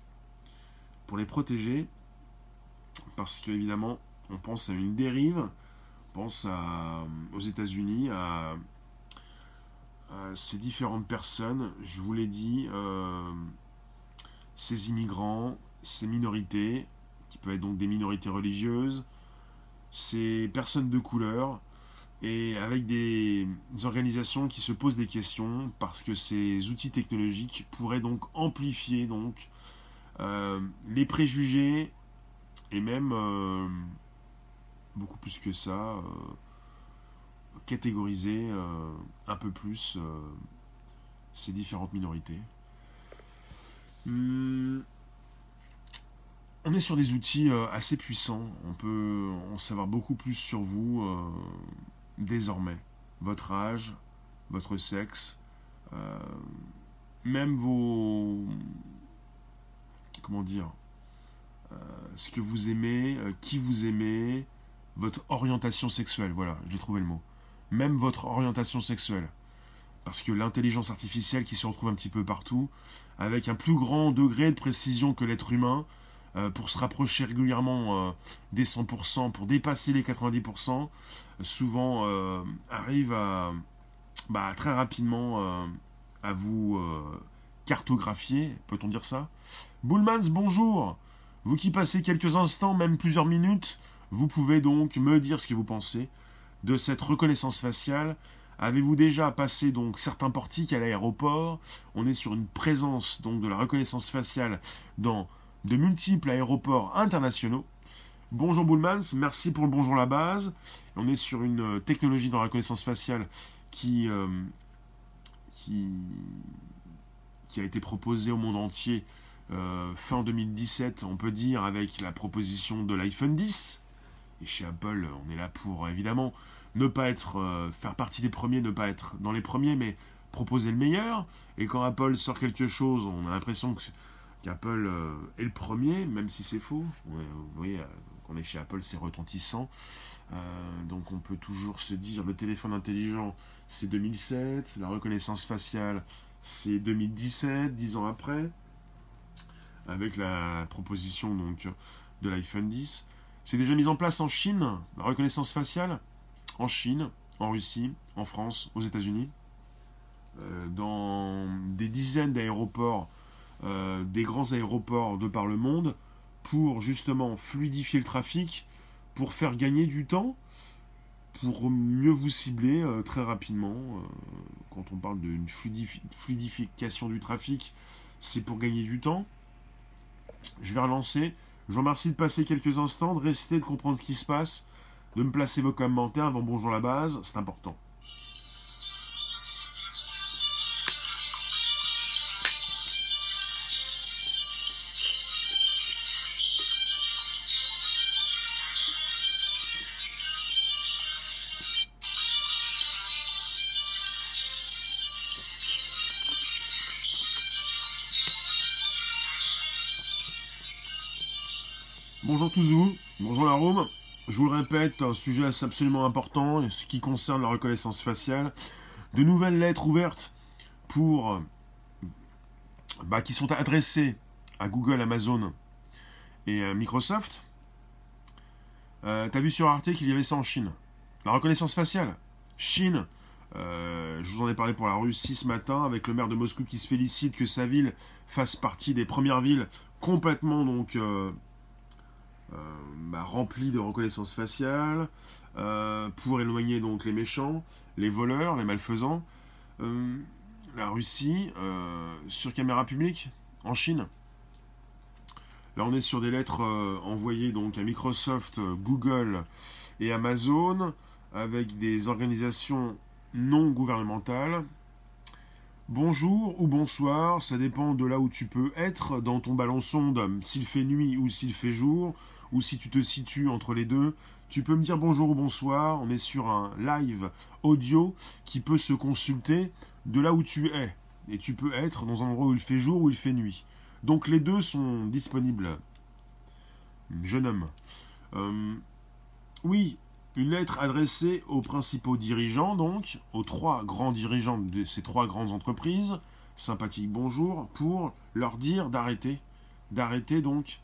pour les protéger, parce qu'évidemment, on pense à une dérive, on pense aux États-Unis, à, ces différentes personnes, je vous l'ai dit, euh, ces immigrants, ces minorités, qui peuvent être donc des minorités religieuses, ces personnes de couleur, et avec des organisations qui se posent des questions parce que ces outils technologiques pourraient donc amplifier donc euh, les préjugés et même euh, beaucoup plus que ça euh, catégoriser un peu plus ces différentes minorités. Hmm. On est sur des outils assez puissants, on peut en savoir beaucoup plus sur vous désormais votre âge, votre sexe, euh, même vos... Comment dire euh, Ce que vous aimez, euh, qui vous aimez, votre orientation sexuelle, voilà, j'ai trouvé le mot. Même votre orientation sexuelle. Parce que l'intelligence artificielle qui se retrouve un petit peu partout, avec un plus grand degré de précision que l'être humain, pour se rapprocher régulièrement des 100%, pour dépasser les 90%, souvent euh, arrive à bah, très rapidement à vous cartographier, peut-on dire ça? Bullmans, bonjour Vous qui passez quelques instants, même plusieurs minutes, vous pouvez donc me dire ce que vous pensez de cette reconnaissance faciale. Avez-vous déjà passé donc certains portiques à l'aéroport? On est sur une présence donc de la reconnaissance faciale dans de multiples aéroports internationaux. Bonjour Bullmans, merci pour le bonjour la base. On est sur une euh, technologie dans la reconnaissance faciale qui, euh, qui, qui, a été proposée au monde entier euh, fin 2017, on peut dire, avec la proposition de l'iPhone 10. Et chez Apple, on est là pour évidemment ne pas être, faire partie des premiers, ne pas être dans les premiers, mais proposer le meilleur. Et quand Apple sort quelque chose, on a l'impression qu'Apple est le premier, même si c'est faux. vous voyez, qu'on euh, est chez Apple, c'est retentissant. Euh, donc on peut toujours se dire, le téléphone intelligent, c'est 2007, la reconnaissance faciale, c'est 2017, dix ans après, avec la proposition donc de l'iPhone 10. C'est déjà mis en place en Chine, la reconnaissance faciale, en Chine, en Russie, en France, aux États-Unis, dans des dizaines d'aéroports euh, des grands aéroports de par le monde pour justement fluidifier le trafic, pour faire gagner du temps, pour mieux vous cibler euh, très rapidement. Euh, quand on parle d'une fluidification du trafic, c'est pour gagner du temps. Je vais relancer. Je vous remercie de passer quelques instants, de rester, de comprendre ce qui se passe, de me placer vos commentaires avant bonjour la base, c'est important. Bonjour tous vous, bonjour la Rome. Je vous le répète, un sujet absolument important, ce qui concerne la reconnaissance faciale. De nouvelles lettres ouvertes pour, bah, qui sont adressées à Google, Amazon et à Microsoft. Euh, T'as vu sur Arte qu'il y avait ça en Chine. La reconnaissance faciale. Chine. Euh, je vous en ai parlé pour la Russie ce matin avec le maire de Moscou qui se félicite que sa ville fasse partie des premières villes complètement donc euh, euh, bah, rempli de reconnaissance faciale euh, pour éloigner donc les méchants, les voleurs, les malfaisants. Euh, la Russie sur caméra publique en Chine. Là, on est sur des lettres envoyées donc à Microsoft, Google et Amazon avec des organisations non gouvernementales Bonjour ou bonsoir, ça dépend de là où tu peux être dans ton ballon sonde, s'il fait nuit ou s'il fait jour, ou si tu te situes entre les deux. Tu peux me dire bonjour ou bonsoir, on est sur un live audio qui peut se consulter de là où tu es. Et tu peux être dans un endroit où il fait jour ou il fait nuit. Donc les deux sont disponibles. Jeune homme. Euh, oui, une lettre adressée aux principaux dirigeants, donc, aux trois grands dirigeants de ces trois grandes entreprises, sympathique bonjour, pour leur dire d'arrêter, d'arrêter donc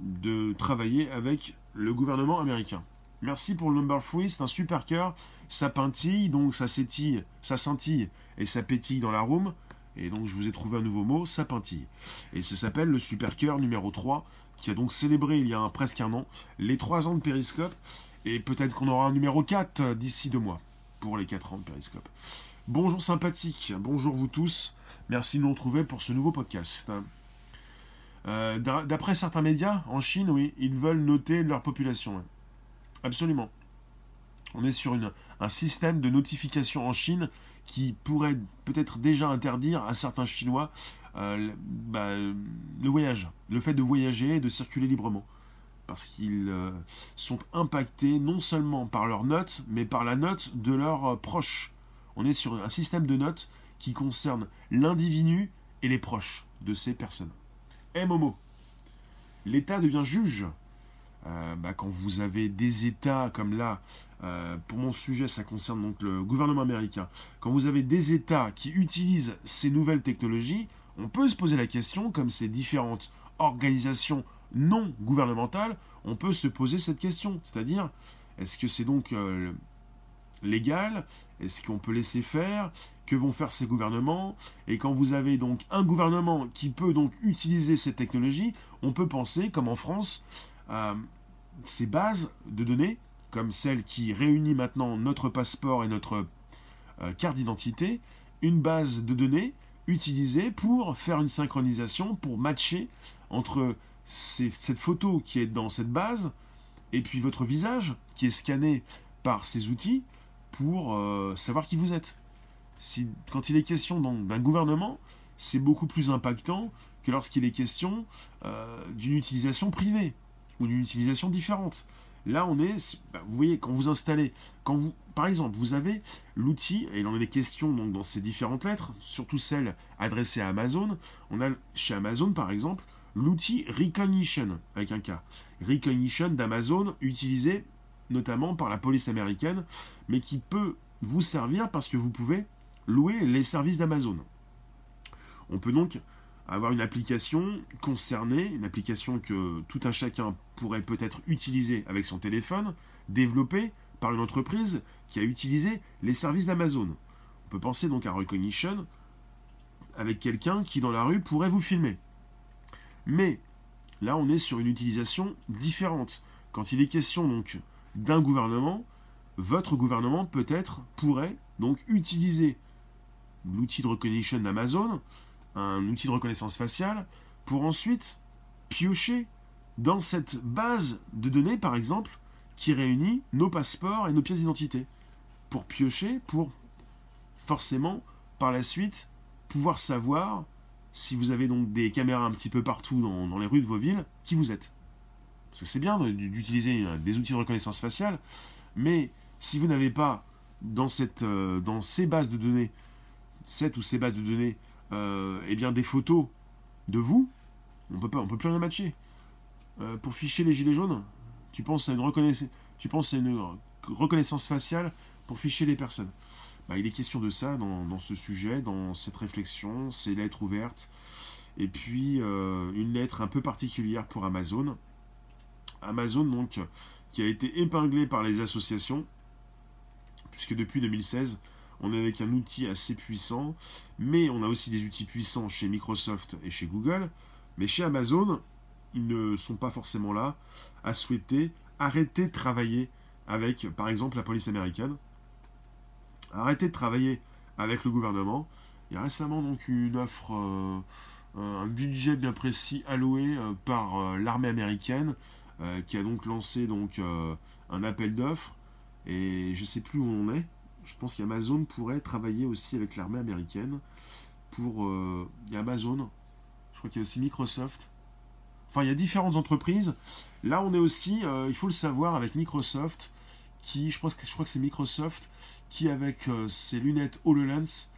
de travailler avec le gouvernement américain. Merci pour le number 3, c'est un super cœur, ça pintille, donc ça s'étille, ça scintille et ça pétille dans la room. Et donc je vous ai trouvé un nouveau mot, ça pintille. Et ça s'appelle le super cœur numéro 3, qui a donc célébré il y a presque un an les 3 ans de Périscope. Et peut-être qu'on aura un numéro 4 d'ici deux mois pour les 4 ans de Periscope. Bonjour sympathique, bonjour vous tous. Merci de nous retrouver pour ce nouveau podcast. Euh, d'après certains médias, en Chine, oui, ils veulent noter leur population. Absolument. On est sur un système de notification en Chine qui pourrait peut-être déjà interdire à certains Chinois euh, bah, le voyage, le fait de voyager et de circuler librement parce qu'ils euh, sont impactés non seulement par leurs notes, mais par la note de leurs proches. On est sur un système de notes qui concerne l'individu et les proches de ces personnes. Eh Momo, l'État devient juge. Euh, bah, quand vous avez des États comme là, pour mon sujet, ça concerne donc le gouvernement américain. Quand vous avez des États qui utilisent ces nouvelles technologies, on peut se poser la question, comme ces différentes organisations non gouvernementale, on peut se poser cette question. C'est-à-dire, est-ce que c'est donc euh, légal? Est-ce qu'on peut laisser faire? Que vont faire ces gouvernements Et quand vous avez donc un gouvernement qui peut donc utiliser cette technologie, on peut penser, comme en France, à ces bases de données, comme celle qui réunit maintenant notre passeport et notre euh, carte d'identité, une base de données utilisée pour faire une synchronisation, pour matcher entre cette photo qui est dans cette base, et puis votre visage qui est scanné par ces outils pour euh, savoir qui vous êtes. Quand il est question d'un gouvernement, c'est beaucoup plus impactant que lorsqu'il est question euh, d'une utilisation privée ou d'une utilisation différente. Là, on est, bah, vous voyez, quand vous installez, quand vous, par exemple, vous avez l'outil, et il en est question donc dans ces différentes lettres, surtout celles adressées à Amazon. On a chez Amazon, par exemple, l'outil Recognition, avec un K. Recognition d'Amazon, utilisé notamment par la police américaine, mais qui peut vous servir parce que vous pouvez louer les services d'Amazon. On peut donc avoir une application concernée, une application que tout un chacun pourrait peut-être utiliser avec son téléphone, développée par une entreprise qui a utilisé les services d'Amazon. On peut penser donc à Recognition avec quelqu'un qui dans la rue pourrait vous filmer. Mais là, on est sur une utilisation différente. Quand il est question donc d'un gouvernement, votre gouvernement peut-être pourrait donc utiliser l'outil de recognition d'Amazon, un outil de reconnaissance faciale, pour ensuite piocher dans cette base de données, par exemple, qui réunit nos passeports et nos pièces d'identité. Pour piocher, pour forcément, par la suite, pouvoir savoir si vous avez donc des caméras un petit peu partout dans, les rues de vos villes, qui vous êtes. Parce que c'est bien d'utiliser euh, des outils de reconnaissance faciale, mais si vous n'avez pas dans, cette, euh, dans ces bases de données, cette ou ces bases de données, euh, eh bien des photos de vous, on peut pas, on peut plus rien matcher. pour ficher les gilets jaunes, tu penses à une reconnaissance, tu penses à une reconnaissance faciale pour ficher les personnes. Bah, il est question de ça dans, ce sujet, dans cette réflexion, ces lettres ouvertes, et puis euh, une lettre un peu particulière pour Amazon. Amazon, donc, qui a été épinglé par les associations, puisque depuis 2016, on est avec un outil assez puissant, mais on a aussi des outils puissants chez Microsoft et chez Google, mais chez Amazon, ils ne sont pas forcément là à souhaiter arrêter de travailler avec, par exemple, la police américaine, arrêter de travailler avec le gouvernement. Il y a récemment donc une offre, euh, un budget bien précis alloué euh, par euh, l'armée américaine qui a donc lancé donc un appel d'offres et je ne sais plus où on est. Je pense qu'Amazon pourrait travailler aussi avec l'armée américaine pour... Il y a Amazon, je crois qu'il y a aussi Microsoft. Enfin, il y a différentes entreprises. Là, on est aussi, il faut le savoir, avec Microsoft, qui, je, pense que, je crois que c'est Microsoft, qui avec ses lunettes HoloLens,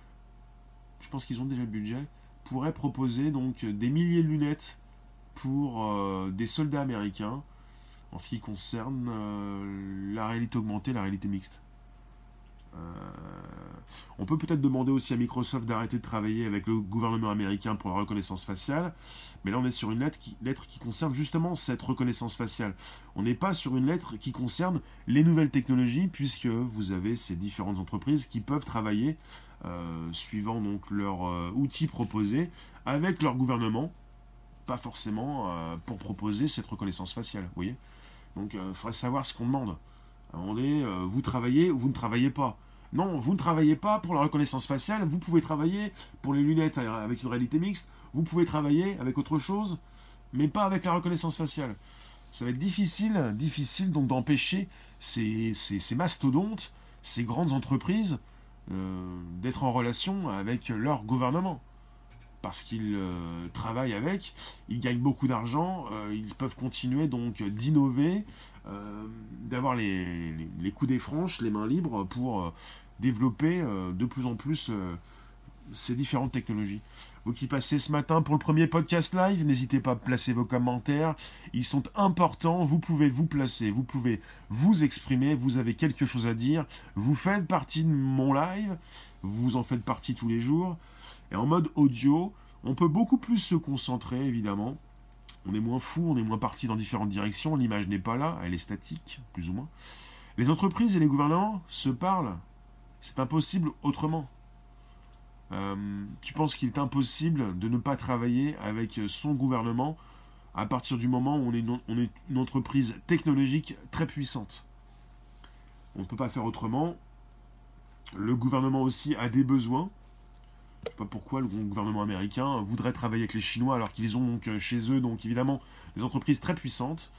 je pense qu'ils ont déjà le budget, pourrait proposer donc des milliers de lunettes pour euh, des soldats américains en ce qui concerne euh, la réalité augmentée, la réalité mixte. Euh, on peut peut-être demander aussi à Microsoft d'arrêter de travailler avec le gouvernement américain pour la reconnaissance faciale, mais là on est sur une lettre qui, concerne justement cette reconnaissance faciale. On n'est pas sur une lettre qui concerne les nouvelles technologies, puisque vous avez ces différentes entreprises qui peuvent travailler suivant donc leur outil proposé avec leur gouvernement pas forcément euh, pour proposer cette reconnaissance faciale. Vous voyez? Donc il euh, faudrait savoir ce qu'on demande. Moment donné, euh, vous travaillez ou vous ne travaillez pas? Non, vous ne travaillez pas pour la reconnaissance faciale, vous pouvez travailler pour les lunettes avec une réalité mixte, vous pouvez travailler avec autre chose, mais pas avec la reconnaissance faciale. Ça va être difficile, difficile donc d'empêcher ces, ces, mastodontes, ces grandes entreprises, d'être en relation avec leur gouvernement parce qu'ils euh, travaillent avec, ils gagnent beaucoup d'argent, euh, ils peuvent continuer donc d'innover, euh, d'avoir les, les, coups des franches, les mains libres pour développer de plus en plus ces différentes technologies. Vous qui passez ce matin pour le premier podcast live, n'hésitez pas à placer vos commentaires, ils sont importants, vous pouvez vous placer, vous pouvez vous exprimer, vous avez quelque chose à dire, vous faites partie de mon live, vous en faites partie tous les jours. Et en mode audio, on peut beaucoup plus se concentrer, évidemment. On est moins fou, on est moins parti dans différentes directions, l'image n'est pas là, elle est statique, plus ou moins. Les entreprises et les gouvernements se parlent. C'est impossible autrement. Euh, tu penses qu'il est impossible de ne pas travailler avec son gouvernement à partir du moment où on est, on est une entreprise technologique très puissante? On ne peut pas faire autrement. Le gouvernement aussi a des besoins. Je sais pas pourquoi le gouvernement américain voudrait travailler avec les Chinois alors qu'ils ont donc euh, chez eux donc évidemment des entreprises très puissantes.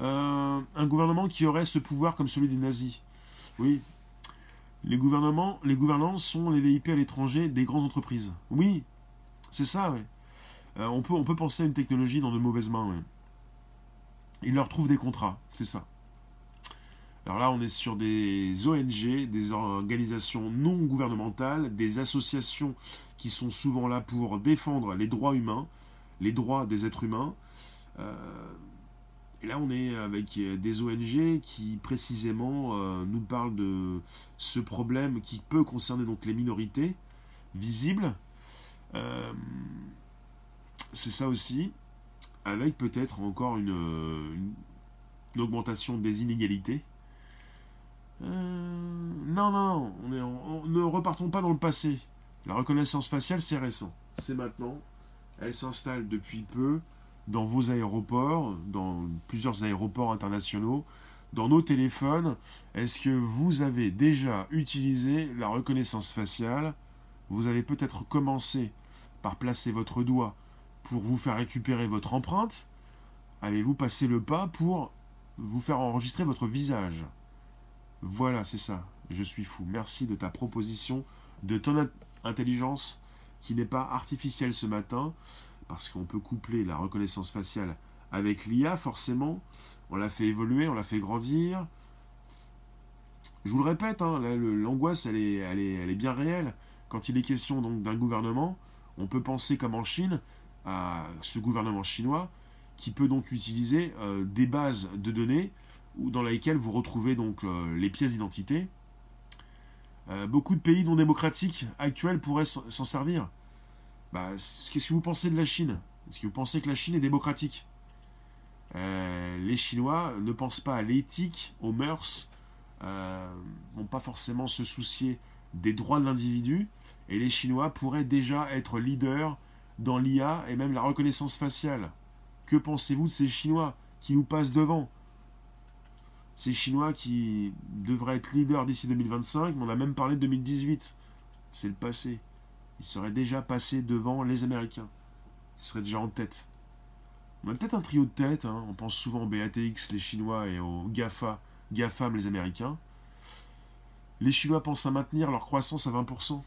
Euh, un gouvernement qui aurait ce pouvoir comme celui des nazis. Oui. Les gouvernements, les gouvernants sont les VIP à l'étranger des grandes entreprises. Oui, c'est ça, oui. Euh, on, peut, on peut penser à une technologie dans de mauvaises mains, oui. Ils leur trouvent des contrats, c'est ça. Alors là, on est sur des ONG, des organisations non gouvernementales, des associations qui sont souvent là pour défendre les droits humains, les droits des êtres humains. Euh, et là, on est avec des ONG qui précisément euh, nous parlent de ce problème qui peut concerner donc les minorités visibles. Euh, c'est ça aussi, avec peut-être encore une augmentation des inégalités euh, non, non, on ne repartons pas dans le passé. La reconnaissance faciale, c'est récent. C'est maintenant. Elle s'installe depuis peu dans vos aéroports, dans plusieurs aéroports internationaux, dans nos téléphones. Est-ce que vous avez déjà utilisé la reconnaissance faciale? Vous avez peut-être commencé par placer votre doigt pour vous faire récupérer votre empreinte. Avez-vous passé le pas pour vous faire enregistrer votre visage? Voilà, c'est ça. Je suis fou. Merci de ta proposition, de ton intelligence qui n'est pas artificielle ce matin, parce qu'on peut coupler la reconnaissance faciale avec l'IA, forcément. On l'a fait évoluer, on l'a fait grandir. Je vous le répète, hein, l'angoisse, elle est, bien réelle. Quand il est question donc d'un gouvernement, on peut penser comme en Chine, à ce gouvernement chinois, qui peut donc utiliser euh, des bases de données dans lesquelles vous retrouvez donc euh, les pièces d'identité. Euh, beaucoup de pays non démocratiques actuels pourraient s'en servir. Bah, Qu'est-ce que vous pensez de la Chine? Est-ce que vous pensez que la Chine est démocratique? Euh, Les Chinois ne pensent pas à l'éthique, aux mœurs, n'ont pas forcément se soucier des droits de l'individu, et les Chinois pourraient déjà être leaders dans l'IA et même la reconnaissance faciale. Que pensez-vous de ces Chinois qui nous passent devant? Ces Chinois qui devraient être leaders d'ici 2025, mais on a même parlé de 2018. C'est le passé. Ils seraient déjà passés devant les Américains. Ils seraient déjà en tête. On a peut-être un trio de tête, hein. on pense souvent au BATX, les Chinois, et aux GAFA, GAFAM, les Américains. Les Chinois pensent à maintenir leur croissance à 20%.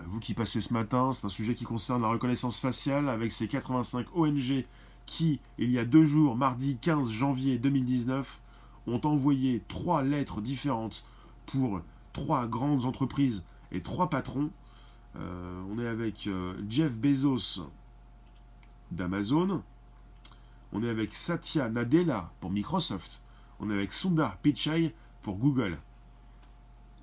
vous qui passez ce matin, c'est un sujet qui concerne la reconnaissance faciale avec ces 85 ONG qui, il y a deux jours, mardi 15 janvier 2019, ont envoyé trois lettres différentes pour trois grandes entreprises et trois patrons. Euh, on est avec euh, Jeff Bezos d'Amazon. On est avec Satya Nadella pour Microsoft. On est avec Sundar Pichai pour Google.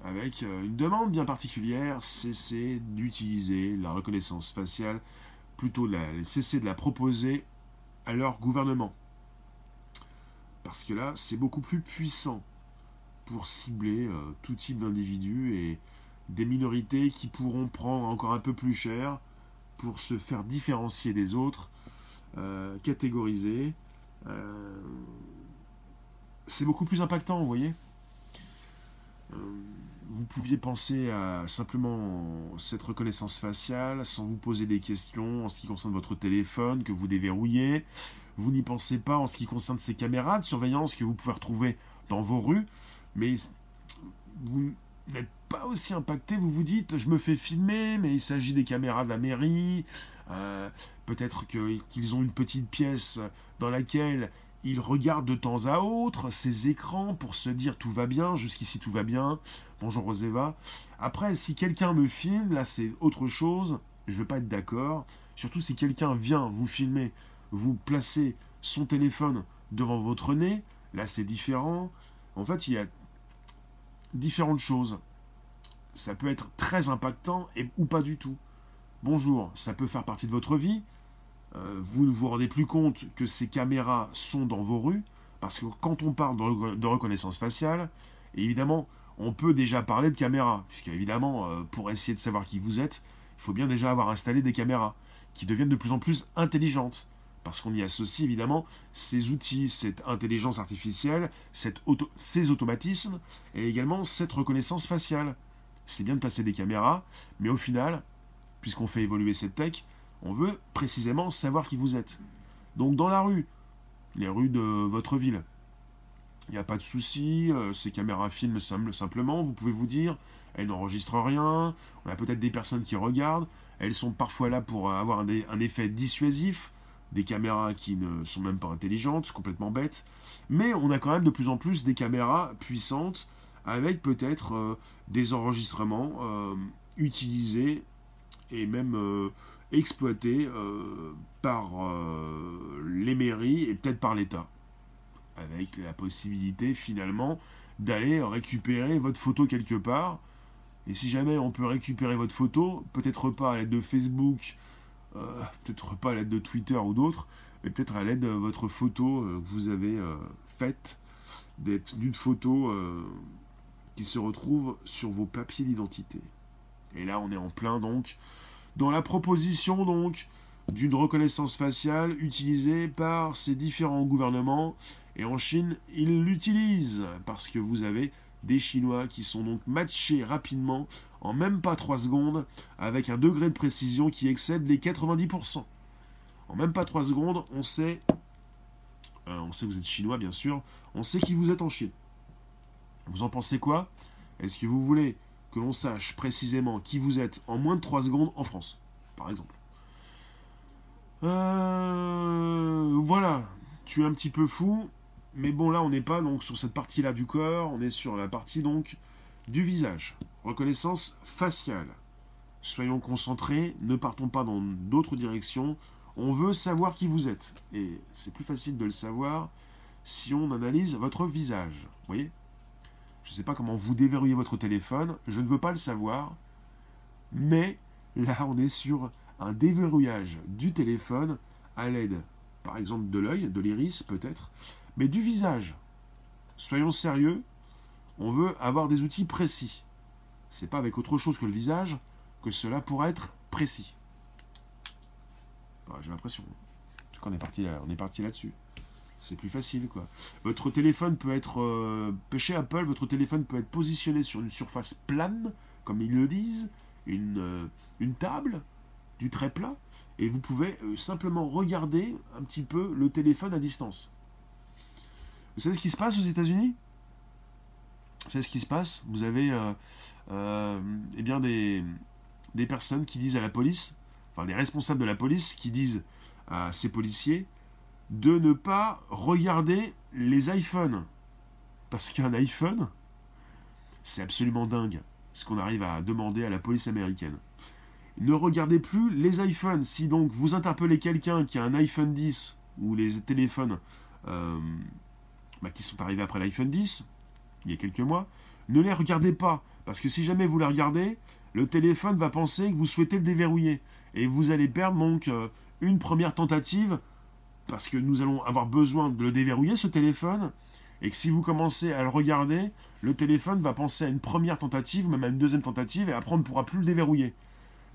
Avec euh, une demande bien particulière, cesser d'utiliser la reconnaissance faciale, plutôt cesser de la proposer à leur gouvernement. Parce que là, c'est beaucoup plus puissant pour cibler euh, tout type d'individus et des minorités qui pourront prendre encore un peu plus cher pour se faire différencier des autres, euh, catégoriser. Euh, c'est beaucoup plus impactant, vous voyez. Vous pouviez penser à simplement cette reconnaissance faciale sans vous poser des questions en ce qui concerne votre téléphone que vous déverrouillez. Vous n'y pensez pas en ce qui concerne ces caméras de surveillance que vous pouvez retrouver dans vos rues mais vous n'êtes pas aussi impacté, vous vous dites, je me fais filmer, mais il s'agit des caméras de la mairie, euh, peut-être qu'ils ont une petite pièce dans laquelle ils regardent de temps à autre ces écrans pour se dire tout va bien, jusqu'ici tout va bien, bonjour Roseva. Après, si quelqu'un me filme, là c'est autre chose, je ne vais pas être d'accord, surtout si quelqu'un vient vous filmer, vous placez son téléphone devant votre nez, là c'est différent. En fait, il y a différentes choses. Ça peut être très impactant ou pas du tout. Bonjour, ça peut faire partie de votre vie. Euh, vous ne vous rendez plus compte que ces caméras sont dans vos rues, parce que quand on parle de, reconnaissance faciale, évidemment, on peut déjà parler de caméras, puisque évidemment, euh, pour essayer de savoir qui vous êtes, il faut bien déjà avoir installé des caméras qui deviennent de plus en plus intelligentes parce qu'on y associe évidemment ces outils, cette intelligence artificielle, ces automatismes, et également cette reconnaissance faciale. C'est bien de placer des caméras, mais au final, puisqu'on fait évoluer cette tech, on veut précisément savoir qui vous êtes. Donc dans la rue, les rues de votre ville, il n'y a pas de souci, euh, ces caméras filment simplement, vous pouvez vous dire, elles n'enregistrent rien, on a peut-être des personnes qui regardent, elles sont parfois là pour avoir un effet dissuasif, des caméras qui ne sont même pas intelligentes, complètement bêtes, mais on a quand même de plus en plus des caméras puissantes avec peut-être euh, des enregistrements euh, utilisés et même exploités par les mairies et peut-être par l'État, avec la possibilité finalement d'aller récupérer votre photo quelque part. Et si jamais on peut récupérer votre photo, peut-être pas à l'aide de Facebook, euh, peut-être pas à l'aide de Twitter ou d'autres, mais peut-être à l'aide de votre photo euh, que vous avez euh, faite, d'une photo qui se retrouve sur vos papiers d'identité. Et là, on est en plein donc dans la proposition donc d'une reconnaissance faciale utilisée par ces différents gouvernements. Et en Chine, ils l'utilisent parce que vous avez des Chinois qui sont donc matchés rapidement en même pas 3 secondes, avec un degré de précision qui excède les 90%. En même pas 3 secondes, on sait, euh, on sait que vous êtes chinois bien sûr, on sait qui vous êtes en Chine. Vous en pensez quoi? Est-ce que vous voulez que l'on sache précisément qui vous êtes en moins de 3 secondes en France, par exemple? Euh, Voilà, tu es un petit peu fou, mais bon là on n'est pas donc sur cette partie-là du corps, on est sur la partie donc du visage. Reconnaissance faciale. Soyons concentrés, ne partons pas dans d'autres directions. On veut savoir qui vous êtes. Et c'est plus facile de le savoir si on analyse votre visage. Vous voyez? Je ne sais pas comment vous déverrouillez votre téléphone, je ne veux pas le savoir. Mais là, on est sur un déverrouillage du téléphone à l'aide, par exemple, de l'œil, de l'iris peut-être, mais du visage. Soyons sérieux, on veut avoir des outils précis. C'est pas avec autre chose que le visage que cela pourra être précis. J'ai l'impression. En tout cas, on est parti là, on est parti là-dessus. C'est plus facile, quoi. Votre téléphone peut être, euh, chez Apple, votre téléphone peut être positionné sur une surface plane, comme ils le disent, une, euh, une table, du très plat, et vous pouvez euh, simplement regarder un petit peu le téléphone à distance. Vous savez ce qui se passe aux États-Unis? C'est ce qui se passe? Vous avez euh, euh, eh bien des, personnes qui disent à la police, enfin des responsables de la police qui disent à ces policiers de ne pas regarder les iPhones. Parce qu'un iPhone, c'est absolument dingue ce qu'on arrive à demander à la police américaine. Ne regardez plus les iPhones. Si donc vous interpellez quelqu'un qui a un iPhone 10 ou les téléphones euh, bah, qui sont arrivés après l'iPhone 10, il y a quelques mois, ne les regardez pas. Parce que si jamais vous les regardez, le téléphone va penser que vous souhaitez le déverrouiller. Et vous allez perdre donc euh, une première tentative, parce que nous allons avoir besoin de le déverrouiller, ce téléphone, et que si vous commencez à le regarder, le téléphone va penser à une première tentative, même à une deuxième tentative, et après on ne pourra plus le déverrouiller.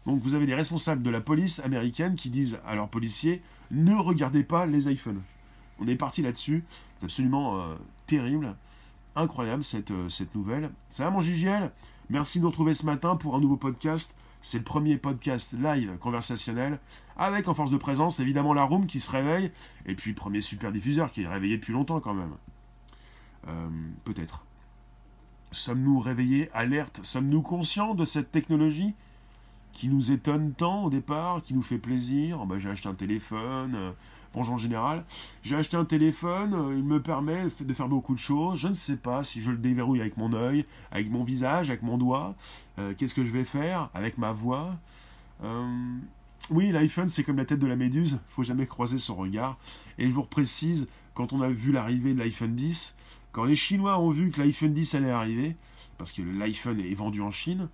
Donc vous avez des responsables de la police américaine qui disent à leurs policiers ne regardez pas les iPhones. On est parti là-dessus. Absolument euh, terrible. Incroyable cette, euh, cette nouvelle. Ça va mon JGL Merci de nous retrouver ce matin pour un nouveau podcast. C'est le premier podcast live conversationnel avec en force de présence évidemment la room qui se réveille et puis premier super diffuseur qui est réveillé depuis longtemps quand même. Euh, peut-être. Sommes-nous réveillés, alertes? Sommes-nous conscients de cette technologie qui nous étonne tant au départ, qui nous fait plaisir? Oh, bah, J'ai acheté un téléphone, en général. J'ai acheté un téléphone, euh, il me permet de faire beaucoup de choses. Je ne sais pas si je le déverrouille avec mon œil, avec mon visage, avec mon doigt. Euh, qu'est-ce que je vais faire avec ma voix? Oui, l'iPhone, c'est comme la tête de la méduse. Faut jamais croiser son regard. Et je vous précise, quand on a vu l'arrivée de l'iPhone 10, quand les Chinois ont vu que l'iPhone 10 allait arriver, parce que l'iPhone est vendu en Chine,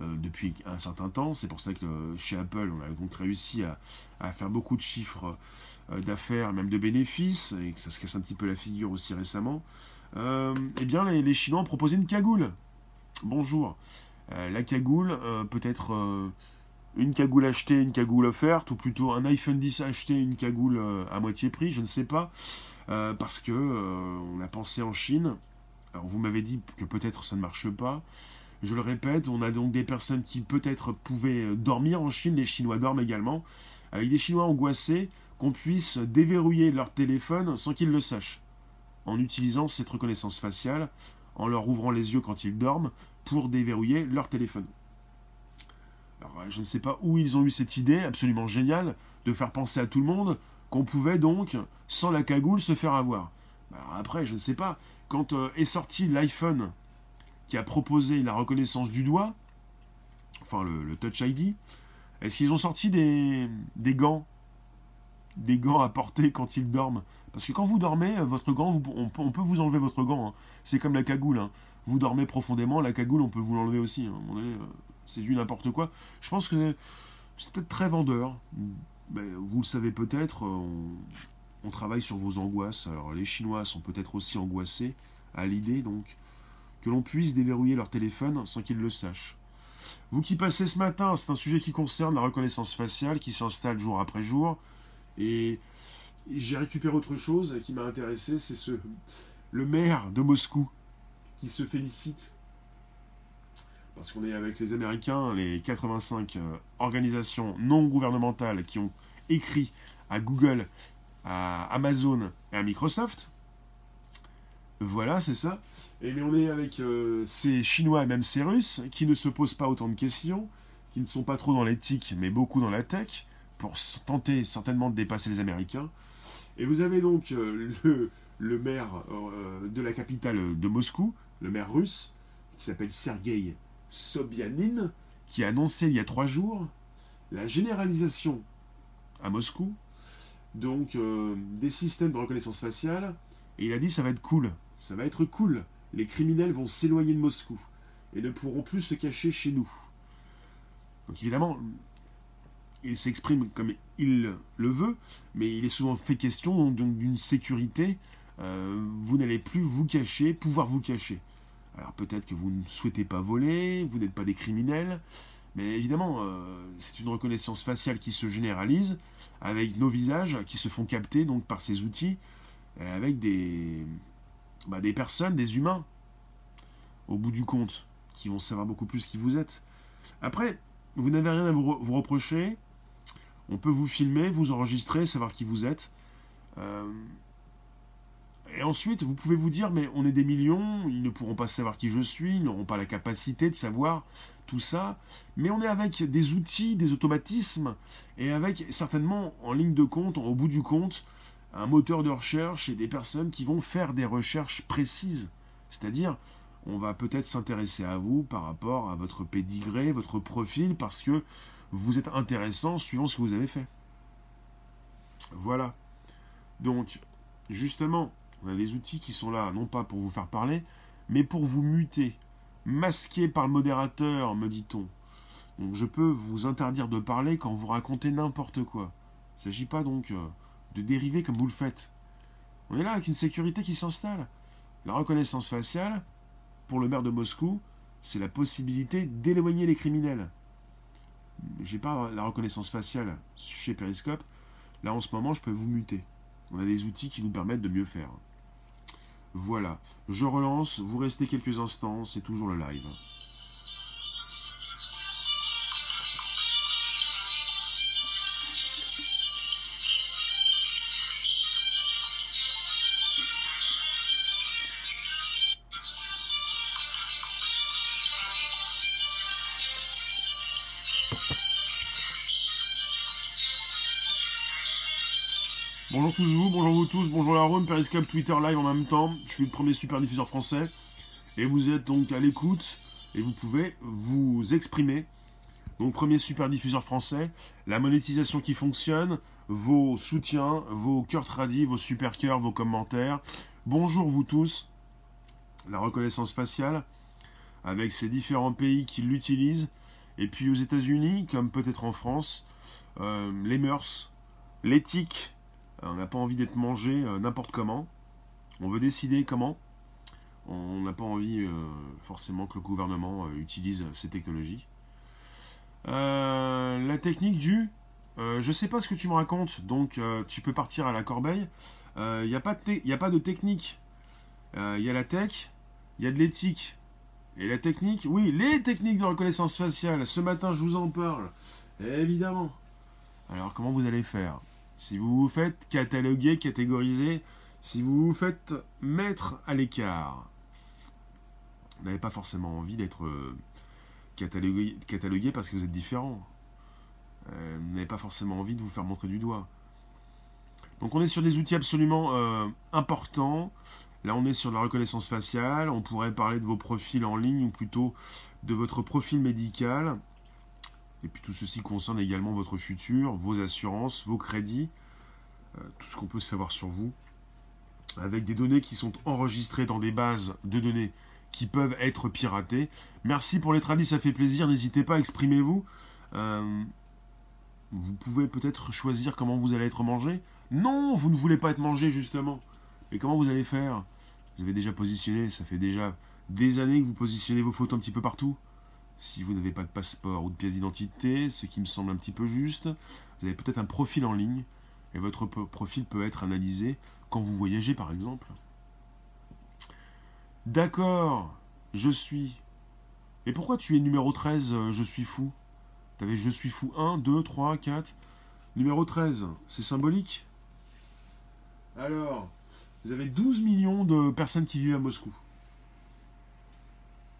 euh, depuis un certain temps. C'est pour ça que euh, chez Apple, on a donc réussi à, faire beaucoup de chiffres euh, d'affaires, même de bénéfices, et que ça se casse un petit peu la figure aussi récemment. eh bien, les, Chinois ont proposé une cagoule. Bonjour. la cagoule, peut-être une cagoule achetée, une cagoule offerte, ou plutôt un iPhone 10 acheté, une cagoule à moitié prix, je ne sais pas, parce que on a pensé en Chine. Alors vous m'avez dit que peut-être ça ne marche pas. Je le répète, on a donc des personnes qui peut-être pouvaient dormir en Chine, les Chinois dorment également, avec des Chinois angoissés qu'on puisse déverrouiller leur téléphone sans qu'ils le sachent, en utilisant cette reconnaissance faciale, en leur ouvrant les yeux quand ils dorment, pour déverrouiller leur téléphone. Alors, je ne sais pas où ils ont eu cette idée absolument géniale de faire penser à tout le monde qu'on pouvait donc, sans la cagoule, se faire avoir. Alors après, je ne sais pas, quand euh, est sorti l'iPhone qui a proposé la reconnaissance du doigt, enfin le, Touch ID, est-ce qu'ils ont sorti des, gants Des gants à porter quand ils dorment? Parce que quand vous dormez, votre gant, on, peut vous enlever votre gant. Hein. C'est comme la cagoule. Hein. Vous dormez profondément, la cagoule, on peut vous l'enlever aussi. Hein. Euh, c'est du n'importe quoi. Je pense que c'est peut-être très vendeur. Ben, vous le savez peut-être, on, on travaille sur vos angoisses. Alors les Chinois sont peut-être aussi angoissés à l'idée donc que l'on puisse déverrouiller leur téléphone sans qu'ils le sachent. Vous qui passez ce matin, c'est un sujet qui concerne la reconnaissance faciale qui s'installe jour après jour. Et j'ai récupéré autre chose qui m'a intéressé, c'est ce, le maire de Moscou qui se félicite parce qu'on est avec les Américains, les 85 euh, organisations non gouvernementales qui ont écrit à Google, à Amazon et à Microsoft. Voilà, c'est ça. Et on est avec euh, ces Chinois et même ces Russes qui ne se posent pas autant de questions, qui ne sont pas trop dans l'éthique, mais beaucoup dans la tech, pour tenter certainement de dépasser les Américains. Et vous avez donc euh, le, le, maire euh, de la capitale de Moscou, le maire russe, qui s'appelle Sergei Sobyanin, qui a annoncé il y a trois jours la généralisation à Moscou donc des systèmes de reconnaissance faciale. Et il a dit ça va être cool, ça va être cool les criminels vont s'éloigner de Moscou et ne pourront plus se cacher chez nous. Donc évidemment, il s'exprime comme il le veut, mais il est souvent fait question d'une sécurité. Euh, vous n'allez plus vous cacher, pouvoir vous cacher. Alors peut-être que vous ne souhaitez pas voler, vous n'êtes pas des criminels, mais évidemment, euh, c'est une reconnaissance faciale qui se généralise, avec nos visages qui se font capter donc par ces outils, avec des, bah, des personnes, des humains, au bout du compte, qui vont savoir beaucoup plus qui vous êtes. Après, vous n'avez rien à vous, reprocher. On peut vous filmer, vous enregistrer, savoir qui vous êtes. Euh, et ensuite, vous pouvez vous dire, mais on est des millions, ils ne pourront pas savoir qui je suis, ils n'auront pas la capacité de savoir tout ça, mais on est avec des outils, des automatismes, et avec certainement en ligne de compte, au bout du compte, un moteur de recherche et des personnes qui vont faire des recherches précises. C'est-à-dire, on va peut-être s'intéresser à vous par rapport à votre pédigré, votre profil, parce que vous êtes intéressant suivant ce que vous avez fait. Voilà. Donc, justement, on a des outils qui sont là, non pas pour vous faire parler, mais pour vous muter. Masqué par le modérateur, me dit-on. Donc je peux vous interdire de parler quand vous racontez n'importe quoi. Il ne s'agit pas donc euh, de dériver comme vous le faites. On est là avec une sécurité qui s'installe. La reconnaissance faciale, pour le maire de Moscou, c'est la possibilité d'éloigner les criminels. J'ai pas la reconnaissance faciale chez Periscope. Là, en ce moment, je peux vous muter. On a des outils qui nous permettent de mieux faire. Voilà, je relance, vous restez quelques instants, c'est toujours le live. Bonjour tous vous, bonjour vous tous, bonjour la Rome, Periscope, Twitter live en même temps. Je suis le premier super diffuseur français. Et vous êtes donc à l'écoute et vous pouvez vous exprimer. Donc premier super diffuseur français, la monétisation qui fonctionne, vos soutiens, vos cœurs tradis, vos super cœurs, vos commentaires. Bonjour vous tous. La reconnaissance faciale, avec ces différents pays qui l'utilisent. Et puis aux États-Unis, comme peut-être en France, euh, les mœurs, l'éthique, on n'a pas envie d'être mangé euh, n'importe comment. On veut décider comment. On n'a pas envie euh, forcément que le gouvernement utilise ces technologies. la technique du je sais pas ce que tu me racontes, donc tu peux partir à la corbeille. Il n'y a pas de technique. Il y a la tech, il y a de l'éthique. Et la technique, oui, les techniques de reconnaissance faciale. Ce matin, je vous en parle. Évidemment. Alors, comment vous allez faire? Si vous vous faites cataloguer, catégoriser, si vous vous faites mettre à l'écart, vous n'avez pas forcément envie d'être euh, catalogué, parce que vous êtes différent. Euh, vous n'avez pas forcément envie de vous faire montrer du doigt. Donc on est sur des outils absolument euh, importants. Là on est sur la reconnaissance faciale. On pourrait parler de vos profils en ligne ou plutôt de votre profil médical. Et puis tout ceci concerne également votre futur, vos assurances, vos crédits, euh, tout ce qu'on peut savoir sur vous, avec des données qui sont enregistrées dans des bases de données qui peuvent être piratées. Merci pour les tradis, ça fait plaisir, n'hésitez pas, exprimez-vous. Euh, vous pouvez peut-être choisir comment vous allez être mangé. Non, vous ne voulez pas être mangé justement. Mais comment vous allez faire? Vous avez déjà positionné, ça fait déjà des années que vous positionnez vos photos un petit peu partout. Si vous n'avez pas de passeport ou de pièce d'identité, ce qui me semble un petit peu juste, vous avez peut-être un profil en ligne, et votre profil peut être analysé quand vous voyagez par exemple. D'accord, je suis. Et pourquoi tu es numéro 13, euh, je suis fou? T'avais je suis fou 1, 2, 3, 4. Numéro 13, c'est symbolique? Alors, vous avez 12 millions de personnes qui vivent à Moscou.